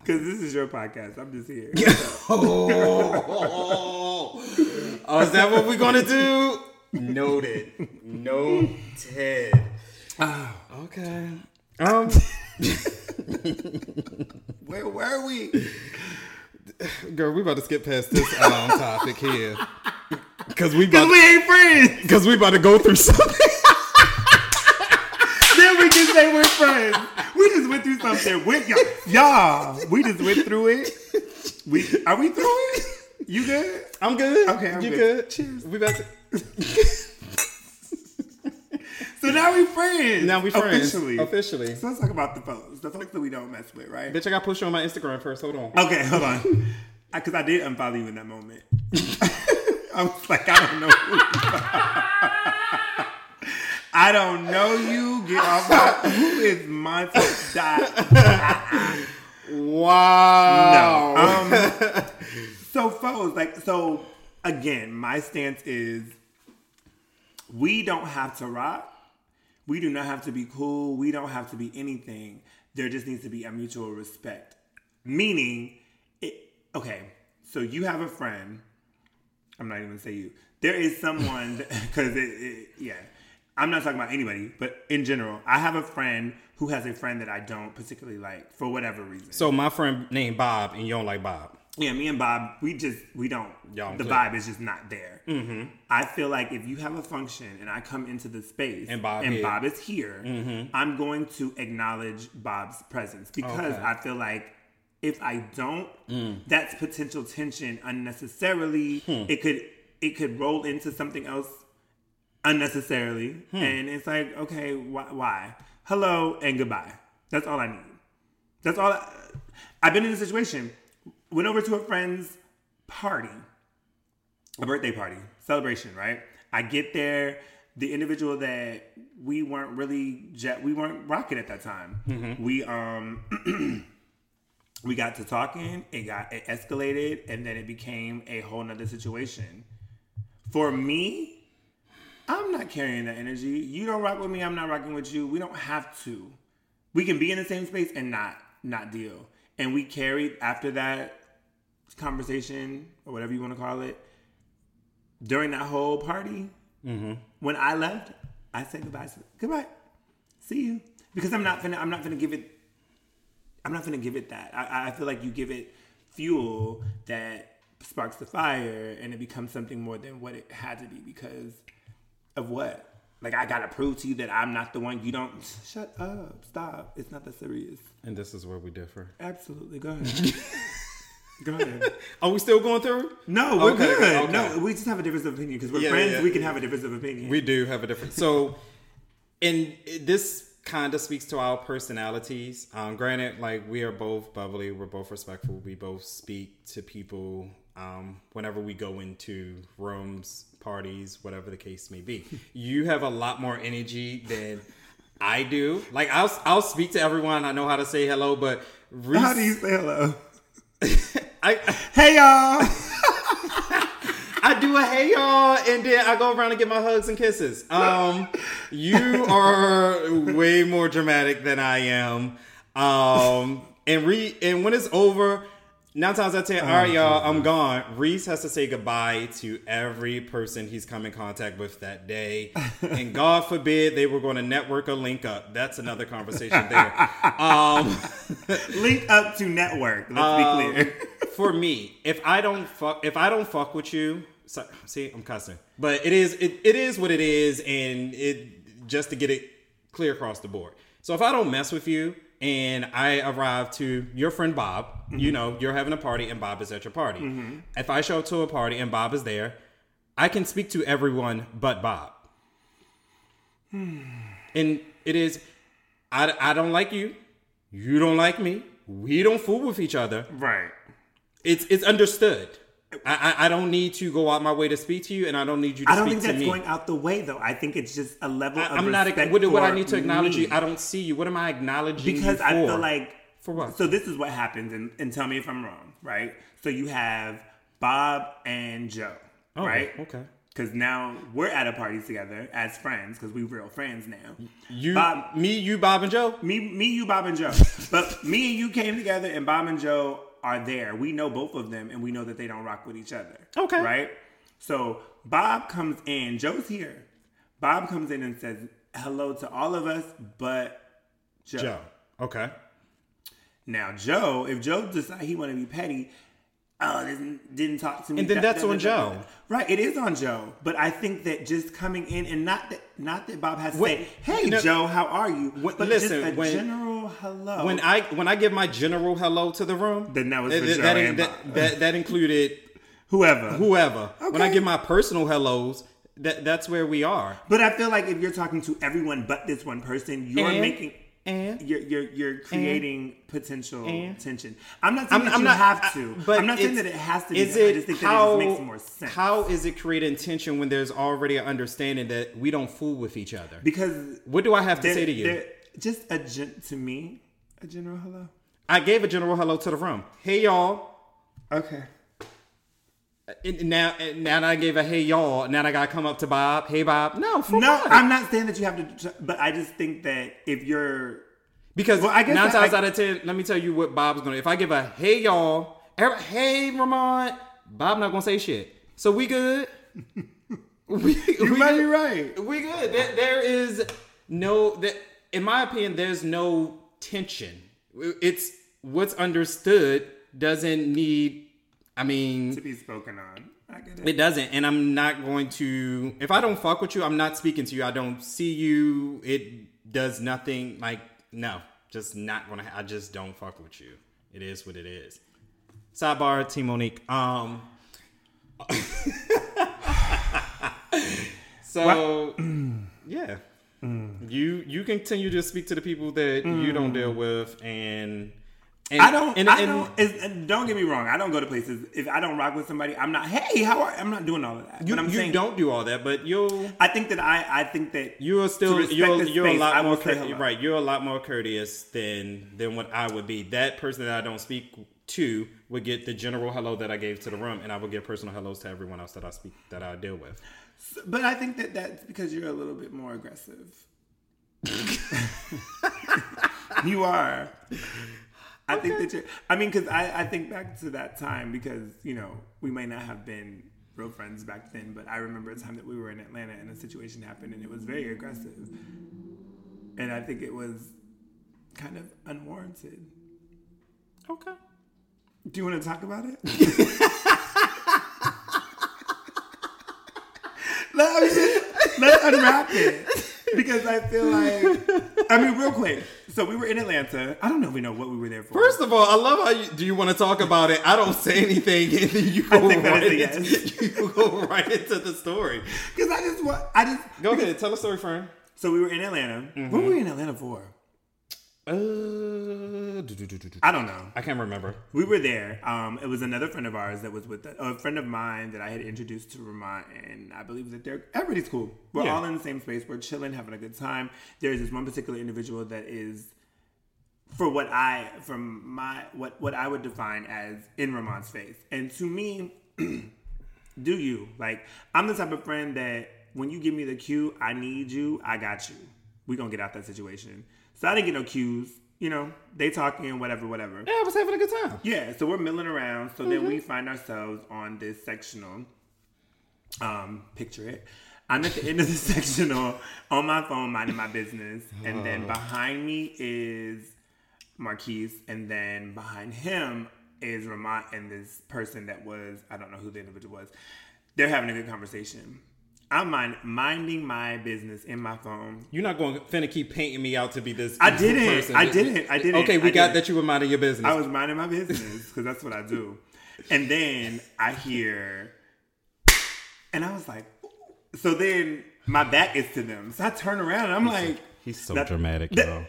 because this is your podcast. I'm just here. Oh, oh, is that what we're gonna do? Noted. Noted. Okay. Um, Where were we? girl, we about to skip past this um, topic here because we Because we ain't friends. because we about to go through something. Then we can say we're friends. We just went through something with y'all. Y'all, we just went through it. We are we through it? You good? I'm good. Okay, I'm you good. good. Cheers. We about to. So now we friends. Now we friends Officially. Officially. So let's talk about the folks. The folks that we don't mess with, right? Bitch, I got pushed on my Instagram first. Hold on. Okay, hold on. Because I did unfollow you in that moment. I was like, I don't know. I don't know you. Get off my. Who is my dot? Wow. No. Um, so, foes, like, so again, my stance is we don't have to rock. We do not have to be cool. We don't have to be anything. There just needs to be a mutual respect. Meaning, it, okay, so you have a friend. I'm not even gonna say you. There is someone, because it, it, yeah, I'm not talking about anybody, but in general, I have a friend who has a friend that I don't particularly like for whatever reason. So my friend named Bob, and you don't like Bob. Yeah, me and Bob, we just we don't. Y'all the click. vibe is just not there. Mm-hmm. I feel like if you have a function and I come into the space And Bob and here. Bob is here, mm-hmm. I'm going to acknowledge Bob's presence because Okay. I feel like if I don't, mm. that's potential tension unnecessarily. Hmm. It could it could roll into something else unnecessarily, and it's like okay, wh- why? Hello and goodbye. That's all I need. That's all. I, I've been in a situation. Went over to a friend's party, a birthday party celebration. Right. I get there. The individual that we weren't really jet, we weren't rocking at that time. We um. we got to talking. It got it escalated, and then it became a whole nother situation. For me, I'm not carrying that energy. You don't rock with me. I'm not rocking with you. We don't have to. We can be in the same space and not not deal. And we carried after that conversation or whatever you want to call it during that whole party. Mm-hmm. When I left, I said goodbye. I said, goodbye. See you. Because I'm not gonna. I'm not gonna give it. I'm not gonna give it that. I, I feel like you give it fuel that sparks the fire, and it becomes something more than what it had to be because of what? Like I gotta prove to you that I'm not the one. You don't. Shut up. Stop. It's not that serious. And this is where we differ. Absolutely. Go ahead. Go ahead. Are we still going through? No, we're Okay, good. okay. No, we just have a difference of opinion because we're Yeah, friends. yeah. We can have a difference of opinion. We do have a difference. So, and this kind of speaks to our personalities. Um, granted, like we are both bubbly, we're both respectful. We both speak to people um, whenever we go into rooms, parties, whatever the case may be. you have a lot more energy than I do. Like I'll I'll speak to everyone. I know how to say hello, but Reese, How do you say hello? I, Hey y'all. I do a hey y'all, and then I go around and get my hugs and kisses. Um, you are way more dramatic than I am. Um, and re and when it's over, nine times out of ten, all right, y'all, I'm gone. Reese has to say goodbye to every person he's come in contact with that day, and God forbid they were going to network or link up. That's another conversation there. Um. Link up to network. Let's Um, be clear. for me, if I don't fuck, if I don't fuck with you, so, see, I'm cussing, but it is it, it is what it is, and it just to get it clear across the board. So if I don't mess with you, and I arrive to your friend Bob, Mm-hmm. you know, you're having a party, and Bob is at your party. If I show up to a party and Bob is there, I can speak to everyone but Bob. And it is, I, I don't like you. You don't like me. We don't fool with each other. Right. It's it's understood. I, I don't need to go out my way to speak to you, and I don't need you to speak to you. I don't think that's going out the way though. I think it's just a level I, of I'm not. What, what I need to acknowledge me. you? I don't see you. What am I acknowledging because I feel like For what? So this is what happens, and, and tell me if I'm wrong, right? So you have Bob and Joe, Oh, right? Okay. Because now we're at a party together as friends because we're real friends now. You, Bob- me, you, Bob, and Joe. Me, me, you, Bob, and Joe. but me and you came together, and Bob and Joe are there. We know both of them, and we know that they don't rock with each other. Okay. Right? So Bob comes in. Joe's here. Bob comes in and says hello to all of us, but Joe. Joe. Okay. Now, Joe, if Joe decide he want to be petty, oh, didn't, didn't talk to me. And then that's on Joe. Right, it is on Joe. But I think that just coming in and not that not that Bob has to say, "Hey, no, Joe, how are you?" but listen, just a when- general hello. When I when I give my general hello to the room, Then that was that, that, and that, that, that included whoever, whoever. When I give my personal hellos, that that's where we are. But I feel like if you're talking to everyone but this one person, you're And- making and- you're you're, you're creating potential and- tension. I'm not saying I'm, that I'm you not have I- to. but I'm not saying that it has to be. Is I it just think how, that it makes more sense. How is it creating tension when there's already an understanding that we don't fool with each other? because What do I have to there- say to you? there- just a gen- to me, a general hello. I gave a general hello to the room. Hey y'all. Okay. And now, and now that I gave a hey y'all, now I gotta come up to Bob. Hey Bob. No, for No, what? I'm not saying that you have to, but I just think that if you're Because Well, I guess nine times I- out of ten, let me tell you what Bob's gonna. If I give a hey y'all, hey Ramont, Bob not gonna say shit. So we good. we, you we might be good. right. We good. There, there is no that. In my opinion, there's no tension. It's what's understood doesn't need. I mean, To be spoken on. I get it. it doesn't, and I'm not going to. If I don't fuck with you, I'm not speaking to you. I don't see you. It does nothing. Like no, just not gonna. I just don't fuck with you. It is what it is. Sidebar, Team Monique. Um. so yeah, Mm. you you continue to speak to the people that you don't deal mm. with, and. And, I don't. And, I don't. And don't get me wrong. I don't go to places if I don't rock with somebody. I'm not. Hey, how are? I'm not doing all of that. You, but I'm you saying. don't do all that, but you'll I think that I. I think that you are still you're you're a space, I lot more right. You're a lot more courteous than than what I would be. That person that I don't speak to would get the general hello that I gave to the room, and I would give personal hellos to everyone else that I speak that I deal with. But I think that that's because you're a little bit more aggressive. you are. I think that you're. I mean, because I, I think back to that time because, you know, we might not have been real friends back then, but I remember a time that we were in Atlanta and a situation happened and it was very aggressive. And I think it was kind of unwarranted. Okay. Do you want to talk about it? Let- Let's unwrap it. Because I feel like, I mean, real quick. So we were in Atlanta. I don't know if we know what we were there for. First of all, I love how you do. You want to talk about it? I don't say anything, and then you go think right into, yes. you go right into the story. because I just want, I just Go ahead, tell a story, friend. So we were in Atlanta. What were we in Atlanta for? Uh, do, do, do, do, do. I don't know. I can't remember. We were there. Um, it was another friend of ours that was with us, a friend of mine that I had introduced to Ramont, and I believe that they're everybody's cool. We're Yeah. all in the same space. We're chilling, having a good time. There's this one particular individual that is, for what I, from my what what I would define as in Ramont's face, and to me, do you like? I'm the type of friend that when you give me the cue, I need you, I got you. We gonna get out that situation. So I didn't get no cues. You know, they talking, whatever, whatever. Yeah, I was having a good time. Yeah, so we're milling around. So Mm-hmm. then we find ourselves on this sectional. Um, picture it. I'm at the end of the sectional on my phone, minding my business, and then Oh. behind me is Marquise, and then behind him is Ramont and this person that was I don't know who the individual was. They're having a good conversation. I'm mind, minding my business in my phone. You're not going to finna keep painting me out to be this. I didn't. person. I didn't. I didn't. Okay, we I got didn't. that you were minding your business. I was minding my business because that's what I do. And then I hear, and I was like, so then my back is to them. So I turn around and I'm like, He's so that- dramatic, that- yo.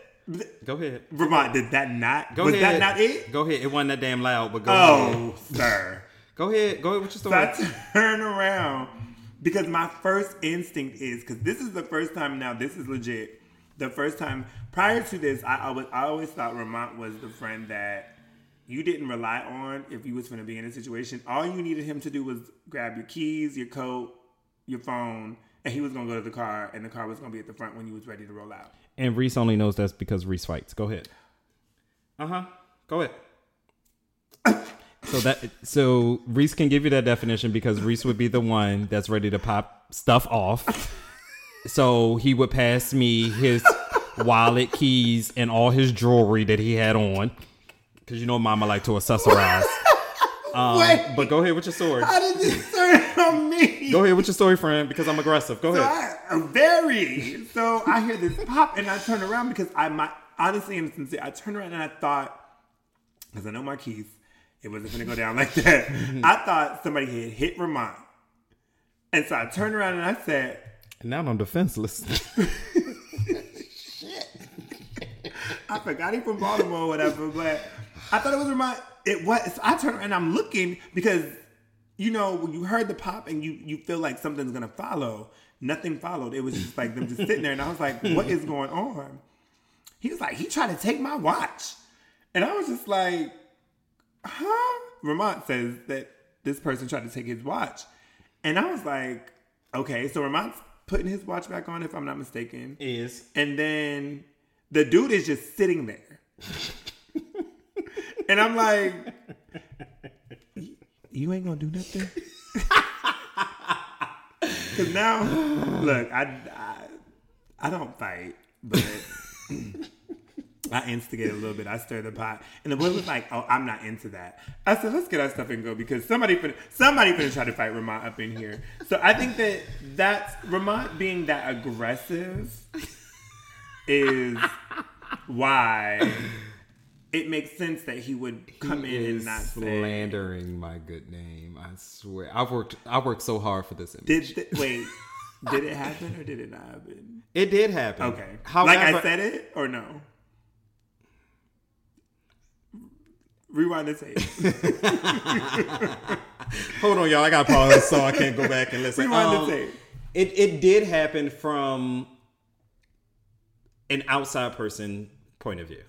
Go ahead. Ramont, did that not? Go was ahead. that not it? Go ahead. It wasn't that damn loud, but go oh, ahead. Oh, sir. Go ahead. Go ahead with your So story. I turn around because my first instinct is because this is the first time now. This is legit. The first time prior to this, I always I always thought Ramont was the friend that you didn't rely on if you was going to be in a situation. All you needed him to do was grab your keys, your coat, your phone, and he was going to go to the car, and the car was going to be at the front when you was ready to roll out. And Reese only knows that's because Reese fights. Go ahead. Uh huh. Go ahead. so that so Reese can give you that definition because Reese would be the one that's ready to pop stuff off. So he would pass me his wallet, keys, and all his jewelry that he had on. Because you know Mama like to accessorize. Um, Wait. but go ahead with your story. How did this turn on me? Go ahead with your story, friend, because I'm aggressive. Go So ahead. I, very. So I hear this pop, and I turn around because I my honestly and sincere. I turned around and I thought, because I know my keys, it wasn't gonna go down like that. I thought somebody had hit Ramont, and so I turned around and I said, now I'm defenseless. Shit. I forgot he from Baltimore or whatever, but I thought it was Ramont. It was. So I turned around and I'm looking because you know when you heard the pop and you you feel like something's gonna follow. Nothing followed. It was just like them just sitting there, and I was like, "What is going on?" He was like, "He tried to take my watch," and I was just like, "Huh?" Ramont says that this person tried to take his watch, and I was like, "Okay." So Ramont's putting his watch back on, if I'm not mistaken. Is And then the dude is just sitting there. and I'm like, "You- you ain't gonna do nothing? Because now, look, I, I, I don't fight, but I instigate a little bit. I stir the pot. And the boy was like, oh, I'm not into that. I said, let's get our stuff and go because somebody finna, somebody finna try to fight Ramont up in here. So I think that that's, Ramont being that aggressive is why it makes sense that he would come in and not say. slandering my good name. I swear. I've worked. I worked so hard for this image. Did th- wait? Did it happen or did it not happen? it did happen? Okay. However, like I said it or no? Rewind the tape. hold on, y'all. I got pause so I can't go back and listen. Rewind Um, the tape. It it did happen from an outside person point of view.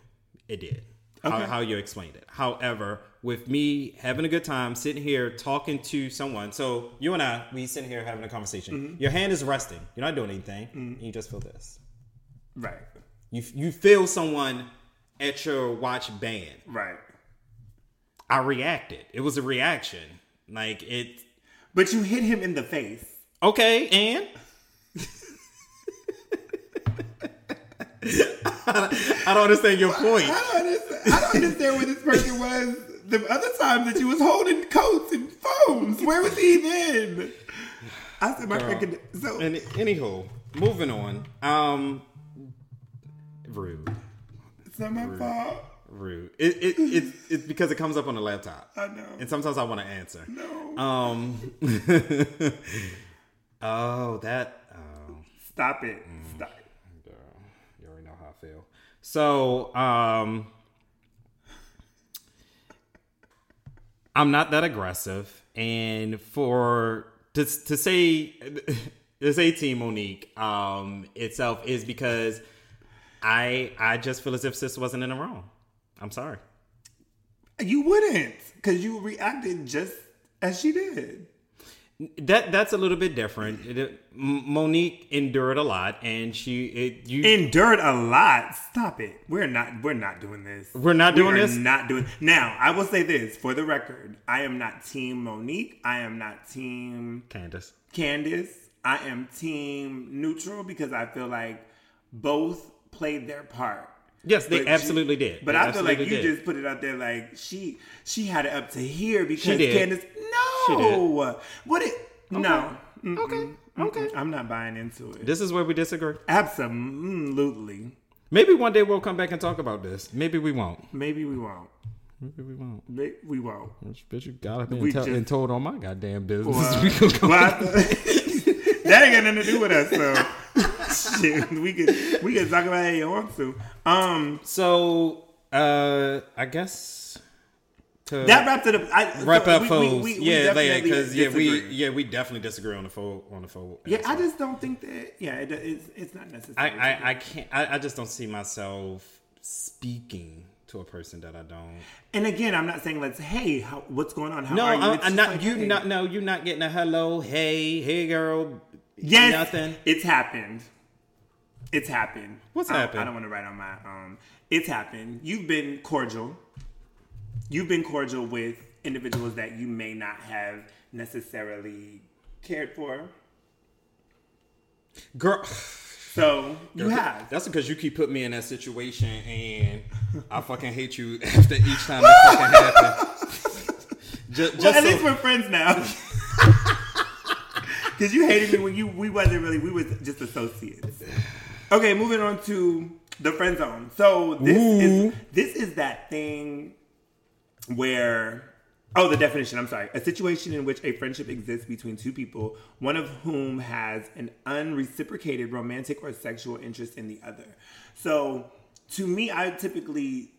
It did. How, Okay. how you explained it. However, with me having a good time, sitting here talking to someone. So you and I, we sitting here having a conversation. Mm-hmm. Your hand is resting. You're not doing anything. And you just feel this. Right. You you feel someone at your watch band. Right. I reacted. It was a reaction. Like it. But you hit him in the face. Okay, and I don't understand your point. I don't understand, I don't understand where this person was the other time that you was holding coats and phones. Where was he then? I said my Girl. freaking so And anywho, moving on. Um, rude, it's not my fault. Rude. It it it's it's because it comes up on the laptop, I know. and sometimes I want to answer. no. Um. oh, that. Oh. Stop it. Stop. Girl, you already know how I feel. So, um, I'm not that aggressive, and for to to say to say Team Monique um itself is because I I just feel as if sis wasn't in the wrong. I'm sorry. You wouldn't, because you reacted just as she did. That that's a little bit different. It- Monique endured a lot, and she it you Endured a lot. Stop it. We're not. We're not doing this. We're not We doing are this? Not doing. Now, I will say this for the record: I am not Team Monique. I am not Team Candace. Candace. I am Team Neutral because I feel like both played their part. Yes, they But absolutely did. But They I feel like you did. just put it out there like she she had it up to here because She did. Candace. She No, what it? No, Mm-mm. Okay, okay. Mm-mm. I'm not buying into it. This is where we disagree. Absolutely. Maybe one day we'll come back and talk about this. Maybe we won't. Maybe we won't. Maybe we won't. We won't. Bitch, you got me We and, tell- just- and told on my goddamn business. Well, We gonna go- well, that ain't got nothing to do with us. So shit, we could we could talk about it if you want to. Um, so, uh, I guess to that wrapped it up. I, wrap so up, we- foes. we- we- yeah, like, because yeah, we yeah we definitely disagree on the fold on the fold. Yeah, I just don't think that. Yeah, it, it's it's not necessary. I, I can't. I, I just don't see myself speaking to a person that I don't. and again, I'm not saying let's. Hey, how, what's going on? How No, are you? I'm, I'm not. like, you hey. not. No, you're not getting a hello. Hey, hey, girl. Yes, nothing. It's happened. It's happened. What's I happened? I don't want to write on my. Um, it's happened. You've been cordial. You've been cordial with individuals that you may not have necessarily cared for. Girl, So you have. That's because you keep putting me in that situation, and I fucking hate you after each time that fucking happens. Just, Well, just at so- least we're friends now. Because you hated me when you we wasn't really we was just associates. Okay, moving on to the friend zone. So this is this is that thing where oh the definition I'm sorry a situation in which a friendship exists between two people one of whom has an unreciprocated romantic or sexual interest in the other. So to me, I typically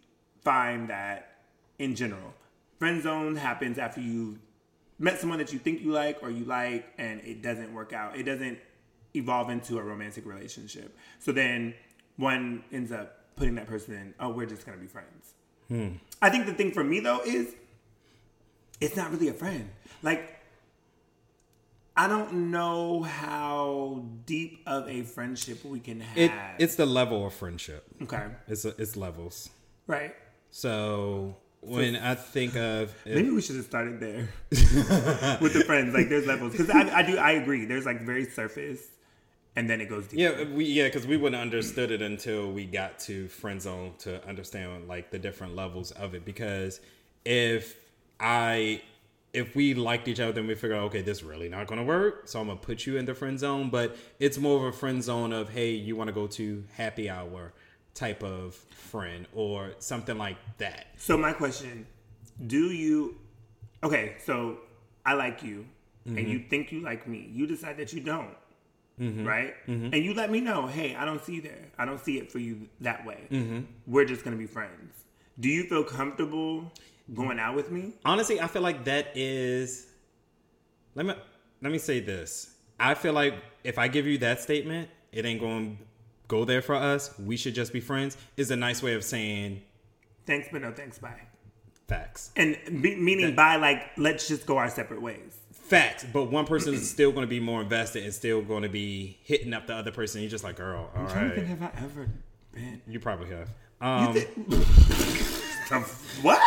find that in general, friend zone happens after you met someone that you think you like or you like and it doesn't work out. It doesn't evolve into a romantic relationship. So then one ends up putting that person in, oh, we're just gonna be friends. Hmm. I think the thing for me though is it's not really a friend. Like I don't know how deep of a friendship we can have. it, it's the level of friendship. okay, It's a, it's levels. right. So when I think of if- Maybe we should have started there with the friends. Like, there's levels because I, I do I agree. There's like very surface, and then it goes deep. Yeah, we yeah, because we wouldn't have understood it until we got to friend zone to understand like the different levels of it. Because if I if we liked each other, then we figure out okay, this really not gonna work. So I'm gonna put you in the friend zone. But it's more of a friend zone of hey, you want to go to happy hour type of friend or something like that. So my question: Do you? Okay, so I like you, and Mm-hmm. you think you like me. You decide that you don't, Mm-hmm. right? And you let me know. Hey, I don't see there. I don't see it for you that way. Mm-hmm. We're just gonna be friends. Do you feel comfortable going out with me? honestly i feel like that is let me let me say this i feel like if i give you that statement it ain't going to go there for us we should just be friends is a nice way of saying Thanks, but no thanks. Bye. facts And be, meaning by like, let's just go our separate ways. Facts but one person is still going to be more invested and still going to be hitting up the other person you're just like girl all I don't think have I ever been. you probably have um, What?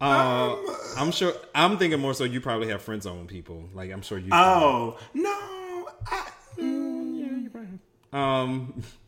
uh, i'm sure i'm thinking more so you probably have friends on people like i'm sure you Oh no! I, mm, yeah, you probably have. Um,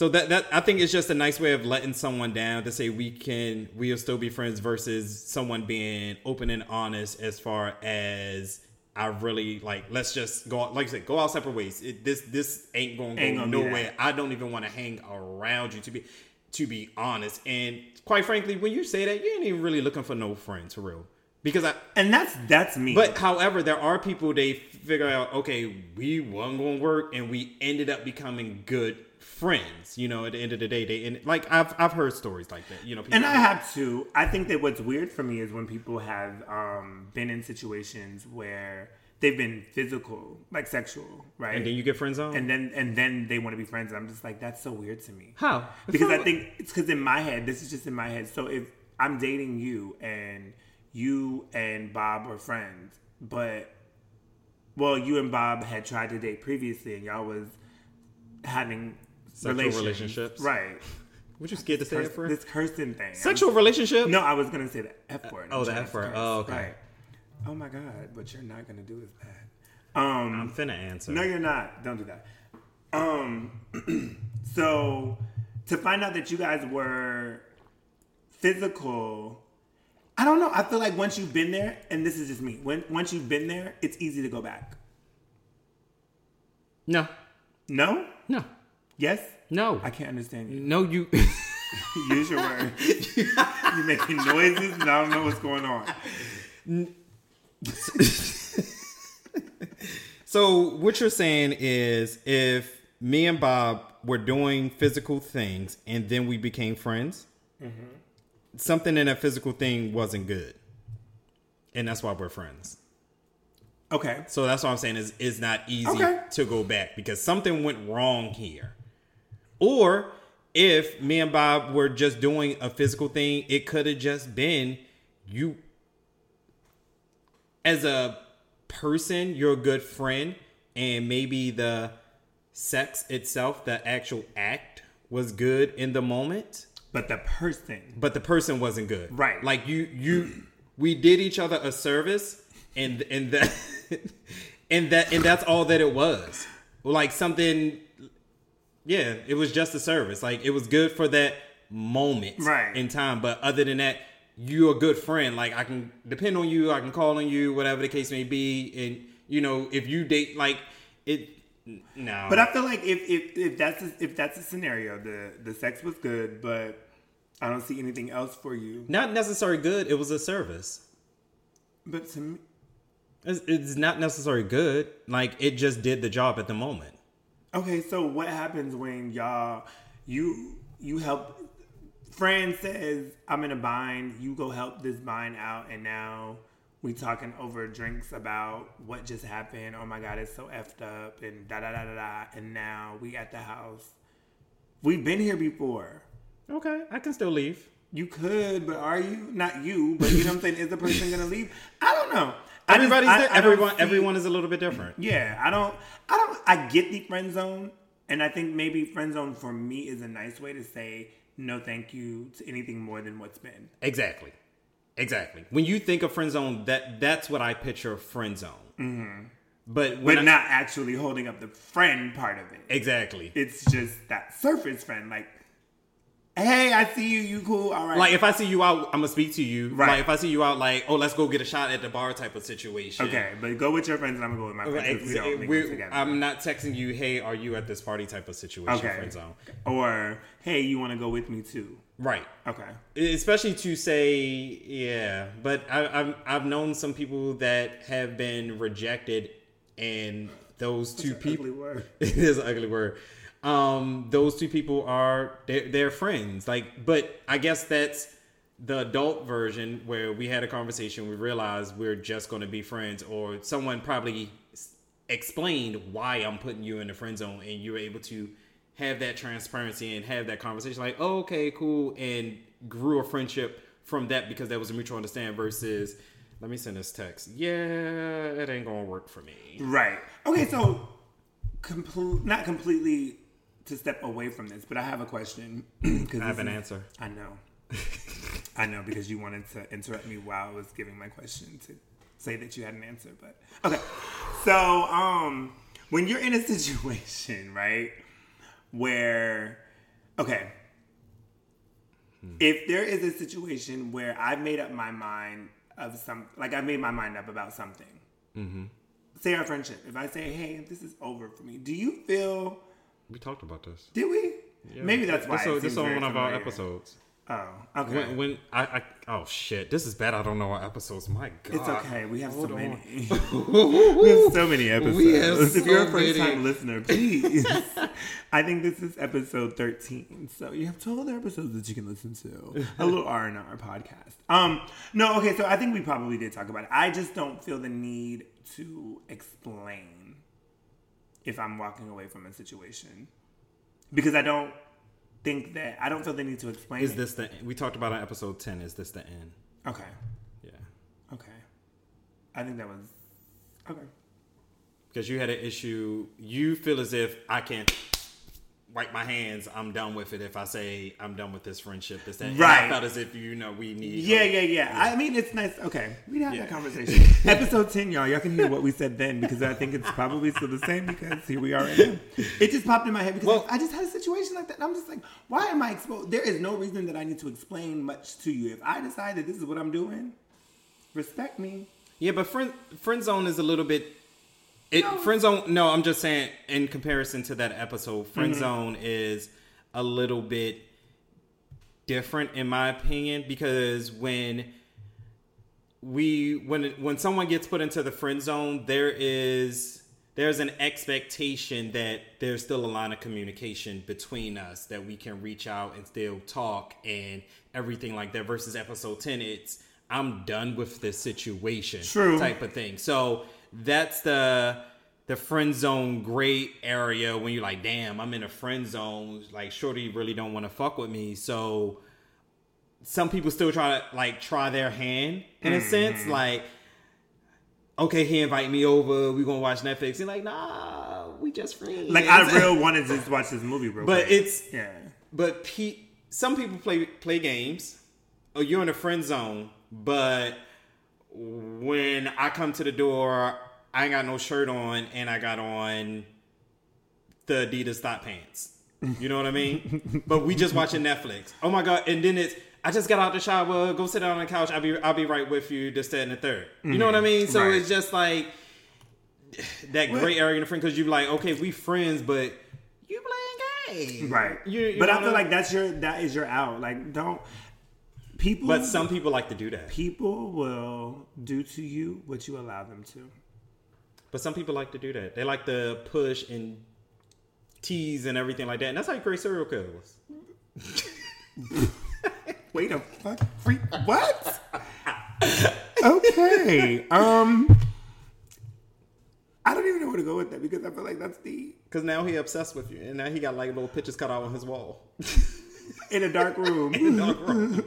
so that that I think it's just a nice way of letting someone down to say we can we'll still be friends versus someone being open and honest as far as I really like. Let's just go out, like I said, go out separate ways. It, this this ain't going to go nowhere. I don't even want to hang around you to be to be honest. And quite frankly, when you say that, you ain't even really looking for no friends for real. Because I, and that's that's me. but however, there are people they figure out, okay, we wasn't gonna work, and we ended up becoming good friends. You know, at the end of the day, they and like I've I've heard stories like that. You know, people, and I have to. I think that what's weird for me is when people have um, been in situations where they've been physical, like sexual, right? and then you get friends on. and then and then they want to be friends, and I'm just like, that's so weird to me. How? Because I think it's because in my head, this is just in my head. So if I'm dating you and you and Bob are friends, but well, you and Bob had tried to date previously, and y'all was having Sexual relations. relationships? right? Would you scared to say it Curse- for this cursing thing. sexual relationship? No, I was gonna say the F word. oh, the F word. Oh, okay. Right. Oh my God! What you're not gonna do is that. Um, I'm finna answer. no, you're not. Don't do that. Um, so to find out that you guys were physical. I don't know. I feel like once you've been there, and this is just me. When once you've been there, it's easy to go back. No, No? no, Yes? no, I can't understand you. no. You. Use your word. You're making noises, and I don't know what's going on. So what you're saying is if me and Bob were doing physical things and then we became friends, mm-hmm. something in that physical thing wasn't good. And that's why we're friends. Okay. So that's what I'm saying is it's not easy Okay. to go back because something went wrong here. Or if me and Bob were just doing a physical thing, it could have just been you as a person, you're a good friend, and maybe the sex itself, the actual act was good in the moment, But the person. but the person wasn't good. Right. Like you you we did each other a service and and that and that and that's all that it was. Like something yeah, it was just a service. Like it was good for that moment Right. in time, but other than that, you're a good friend. Like I can depend on you, I can call on you, whatever the case may be, and you know, if you date like it no. But I feel like if if, if that's a, if that's a scenario, the the sex was good, but I don't see anything else for you. not necessarily good, it was a service. But to me, It's, it's not necessarily good. Like it just did the job at the moment. Okay. So what happens when y'all you you help? Friend says I'm in a bind. You go help this bind out, and now we talking over drinks about what just happened. Oh my god, it's so effed up, and da da da da da. And now we at the house. We've been here before. Okay, I can still leave. You could, but are you? Not you, but you know what I'm saying? Is the person gonna leave? I don't know. Everybody's I- I everyone everyone is a little bit different. Yeah, I don't. I don't. I get the friend zone, and I think maybe friend zone for me is a nice way to say no, thank you to anything more than what's been. Exactly. Exactly. When you think of friend zone, that that's what I picture friend zone. Mm-hmm. But when But I- not actually holding up the friend part of it. exactly. It's just that surface friend, like, hey, I see you. You cool? All right. Like if I see you out, I'm gonna speak to you. Right. Like if I see you out, like oh, let's go get a shot at the bar type of situation. okay, but go with your friends, and I'm gonna go with my friends. 'cause We together. I'm not texting you. Hey, are you at this party type of situation? okay. Friend zone. Or hey, you want to go with me too? Right. Okay. especially to say yeah but I, I've, I've known some people that have been rejected and those two people Ugly word. it is an ugly word um those two people are they're, they're friends. Like but i guess that's the adult version where we had a conversation we realized we're just going to be friends or someone probably explained why i'm putting you in the friend zone and you're able to have that transparency and have that conversation like oh, okay cool and grew a friendship from that because that was a mutual understanding versus let me send this text. Yeah it ain't gonna work for me. Right. Okay, so complete, not completely to step away from this, but I have a question. Cause i have an is- answer I know. I know because you wanted to interrupt me while I was giving my question to say that you had an answer, but okay. So, um, when you're in a situation, right, where, okay, if there is a situation where I've made up my mind of some, like I've made my mind up about something, say our friendship. If I say, "Hey, this is over for me," do you feel? We talked about this Did we? Yeah. Maybe that's why. this, it is- this seems is very one of our episodes Oh, okay. when, when I, I oh shit this is bad i don't know our episodes my god It's okay. We have so Hold on. many. we have so many episodes. We have if you're a first time listener, please. I think this is episode 13. So you have two other episodes that you can listen to. A little R and R podcast. Um, no, okay. So I think we probably did talk about it. I just don't feel the need to explain if I'm walking away from a situation because I don't think that I don't feel the need to explain. is it. this the we talked about on episode 10 is this the end okay? yeah Okay. I think that was okay. because you had an issue you feel as if i can wipe my hands. I'm done with it. If I say I'm done with this friendship, this that. Right. I felt as if you know we need. Yeah, yeah, yeah, I mean, it's nice. Okay, we had that conversation. Episode 10, y'all. Y'all can hear what we said then because I think it's probably still the same because here we are right now. It just popped in my head because Well- I just had a situation like that. And I'm just like, why am I exposed? There is no reason that I need to explain much to you. If I decide that this is what I'm doing, respect me. Yeah, but friend friend zone is a little bit. It friend zone. No, I'm just saying in comparison to that episode, friend mm-hmm. zone is a little bit different in my opinion because when we when when someone gets put into the friend zone, there is there's an expectation that there's still a line of communication between us that we can reach out and still talk and everything like that. Versus episode ten, it's I'm done with this situation, True. type of thing. So that's the the friend zone gray area when you're like, damn, I'm in a friend zone. Like, shorty really don't want to fuck with me, so some people still try to like try their hand in a mm-hmm. sense like okay he invite me over we gonna watch netflix and like nah we just friends Like, I real wanted to just watch this movie bro. but quick. it's yeah. but pe- some people play play games Oh, you're in a friend zone but when i come to the door i ain't got no shirt on and i got on the adidas thought pants you know what i mean but we just watching netflix oh my god and then it's I just got out the shower. Go sit down on the couch. I'll be I'll be right with you. This, that, and the third. You know what I mm-hmm. mean? So Right. it's just like that gray area in the friend because you're like okay we friends but you playing games Right. You- you but I wanna- feel like that's your, that is your out. Like, don't, people. but some people like to do that people will do to you what you allow them to. but some people like to do that they like to push and tease and everything like that and that's how you create serial killers Wait a fuck, freak, what? okay, um, I don't even know where to go with that because I feel like that's the because now he obsessed with you and now he got like little pictures cut out on his wall in a dark room Dark room.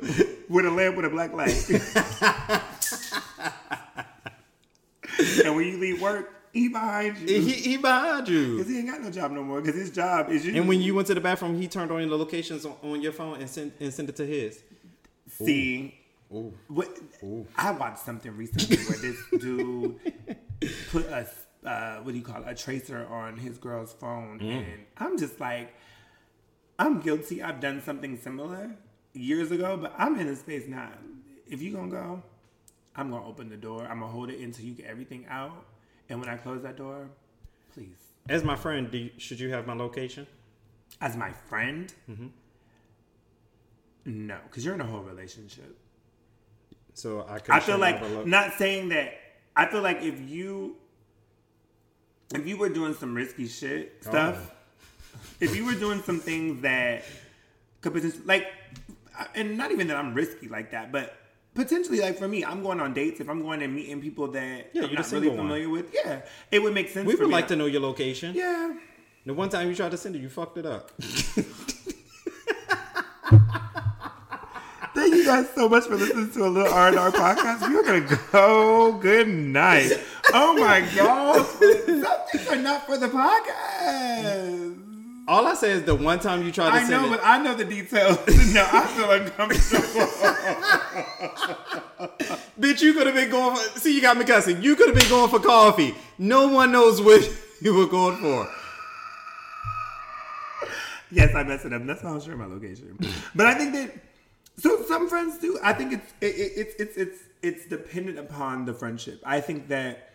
with a lamp with a black light. and when you leave work, he behind you he, he behind you because he ain't got no job no more. Because his job is you. and when you went to the bathroom he turned on the locations on, on your phone and sent and sent it to his see. Ooh. What I watched something recently where this dude put a uh, what do you call it, a tracer on his girl's phone, and I'm just like, I'm guilty. I've done something similar years ago, but I'm in a space now. If you gonna go, I'm gonna open the door. I'm gonna hold it until you get everything out, and when I close that door, please, as my friend do you, should you have my location as my friend, Mm-hmm. no, because you're in a whole relationship. so I could I feel like lo- not saying that. I feel like if you if you were doing some risky shit stuff, if you were doing some things that could potentially like, and not even that I'm risky like that, but potentially like for me, I'm going on dates. If I'm going and meeting people that Yeah, I'm you're not really single one. familiar with, yeah, it would make sense. we for would me like to know your location Yeah. The one time you tried to send it, you fucked it up. Thank you guys so much for listening to a little R and R podcast. We are gonna go. Good night. Oh my god, some things are not for the podcast. All I say is the one time you tried to I send know, it. but I know the details. no, I feel uncomfortable. Bitch, you could have been going for. See, you got me cussing. You could have been going for coffee. No one knows what you were going for. yes, I messed it up. That's why I'm sure my location. But I think that so some friends do. I think it's it, it, it's it's it's it's dependent upon the friendship. I think that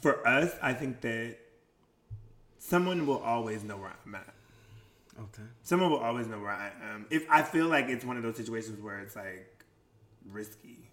for us, I think that someone will always know where I'm at. Okay. Someone will always know where I am. If I feel like it's one of those situations where it's like risky,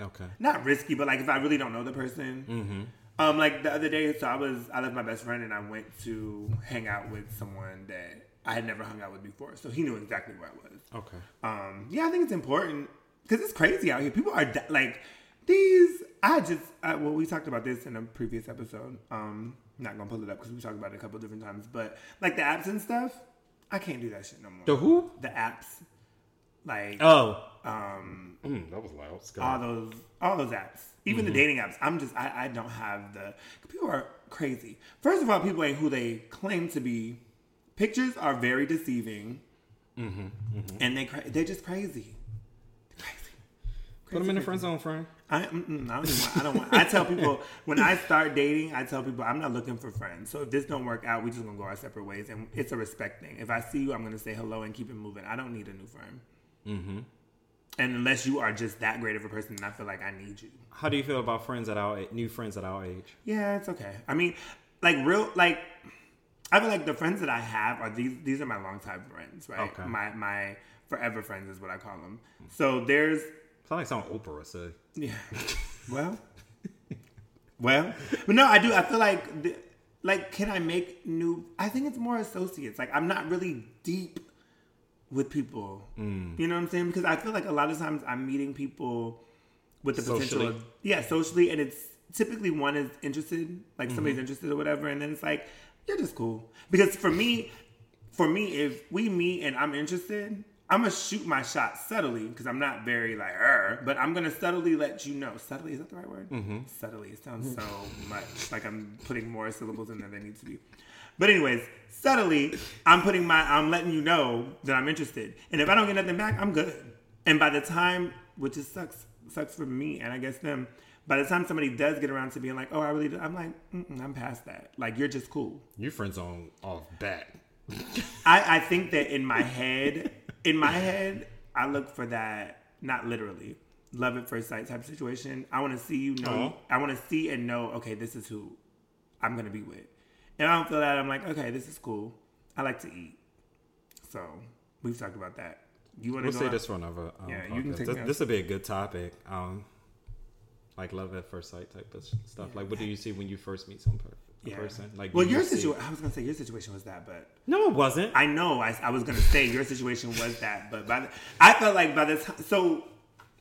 Okay. not risky, but like if I really don't know the person. Mm-hmm. Um, like the other day, so I was I left my best friend and I went to hang out with someone that I had never hung out with before, so he knew exactly where I was. Okay. Um, yeah, I think it's important because it's crazy out here. People are like these. I just I, well, we talked about this in a previous episode. Um, not gonna pull it up because we talked about it a couple different times, but like the apps and stuff, I can't do that shit no more. The who? The apps, like Oh. um, Mm, that was loud. Let's all those all those apps, even the dating apps. I'm just I, I don't have the people are crazy. First of all, people ain't who they claim to be. Pictures are very deceiving, and they cra- they're just crazy. Crazy. Put them in the friend zone, friend. I, mm-mm, I don't. Even want, I don't want. I tell people when I start dating, I tell people I'm not looking for friends. So if this don't work out, we just gonna go our separate ways, and it's a respect thing. If I see you, I'm gonna say hello and keep it moving. I don't need a new friend. Mm-hmm. And unless you are just that great of a person, then I feel like I need you. How do you feel about friends at our new friends at our age? Yeah, it's okay. I mean, like real, like I feel like the friends that I have are these. These are my longtime friends, right? Okay. My my forever friends is what I call them. So there's Sound like something Oprah would say. Yeah. Well. well, but no, I do. I feel like, the, like, can I make new? I think it's more associates. Like, I'm not really deep with people. Mm. You know what I'm saying? Because I feel like a lot of times I'm meeting people with the potential, Socially. of, yeah, socially, and it's typically one is interested, like somebody's mm-hmm. interested or whatever, and then it's like you're just cool. Because for me, for me, if we meet and I'm interested, I'm gonna shoot my shot subtly because I'm not very like er, but I'm gonna subtly let you know. Subtly is that the right word? Mm-hmm. Subtly. It sounds so much like I'm putting more syllables in there than need to be. But anyways, subtly, I'm putting my I'm letting you know that I'm interested, and if I don't get nothing back, I'm good. And by the time, which is sucks sucks for me and I guess them. By the time somebody does get around to being like, "Oh, I really," do, I'm like, "I'm past that. Like, you're just cool." You friend zone off bat. I, I think that in my head, in my head, I look for that, not literally, love at first sight type of situation. I want to see you know, Aw. I want to see and know, okay, this is who I'm to be with. And I don't feel that, I'm like, okay, this is cool. I like to eat. So we've talked about that. You want to We'll say out- this for another. Um, Yeah, you can take this, this would be a good topic. Um, like love at first sight type of stuff. Like, what do you see when you first meet some per- a Yeah. person? Like, well, you your situation, I was going to say your situation was that, but No, it wasn't. I know I, I was gonna say your situation was that, but by the, I felt like by the time so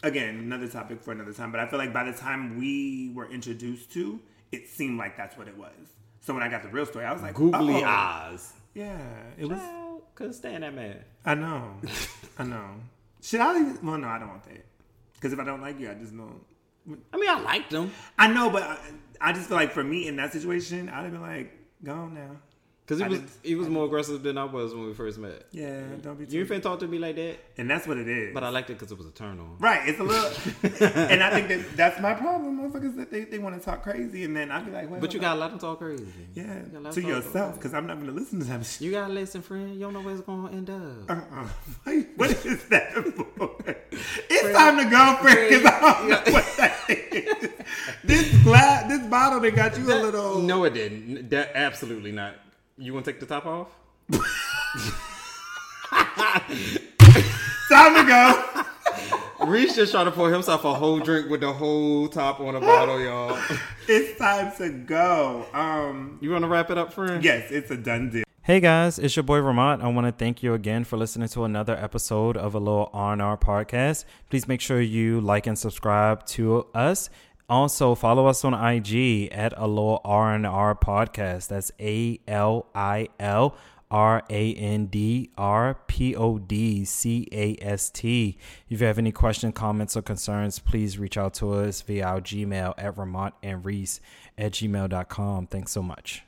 again another topic for another time. But I feel like by the time we were introduced to, it seemed like that's what it was. So when I got the real story, I was like, Googly oh, eyes. Yeah, it was. Well, couldn't stand that man. I know, I know. Should I? Even, well, no, I don't want that. Because if I don't like you, I just know. I mean, I liked him I know, but I, I just feel like for me in that situation, I'd have been like, go on now. Because he I was didn't- he was more aggressive than I was when we first met. Yeah, don't be. You Too, ain't finna talk to me like that, and that's what it is. but I liked it because it was a turn on. Right, it's a little, and I think that that's my problem, motherfuckers. That they, they want to talk crazy, and then I'd be like, wait, But you got gotta let them talk crazy. yeah, You gotta let to 'em talk yourself, because I'm not going to listen to that shit. You gotta listen, friend. You don't know where it's gonna end up. Uh-uh. What is that for? It's time to go, friend, because I don't know what that is. This glass, this bottle, that got you a little. No, it didn't. That absolutely not. You want to take the top off? Time to go. Reese just trying to pour himself a whole drink with the whole top on a bottle, y'all. It's time to go. Um, You want to wrap it up, friend? yes, it's a done deal. Hey guys, it's your boy Ramont. I want to thank you again for listening to another episode of a little R&R podcast. Please make sure you like and subscribe to us. Also, follow us on IG at a little R&R podcast. That's A L I L R A N D R P O D C A S T. If you have any questions, comments, or concerns, please reach out to us via our Gmail at Ramont and Reese at gmail.com. Thanks so much.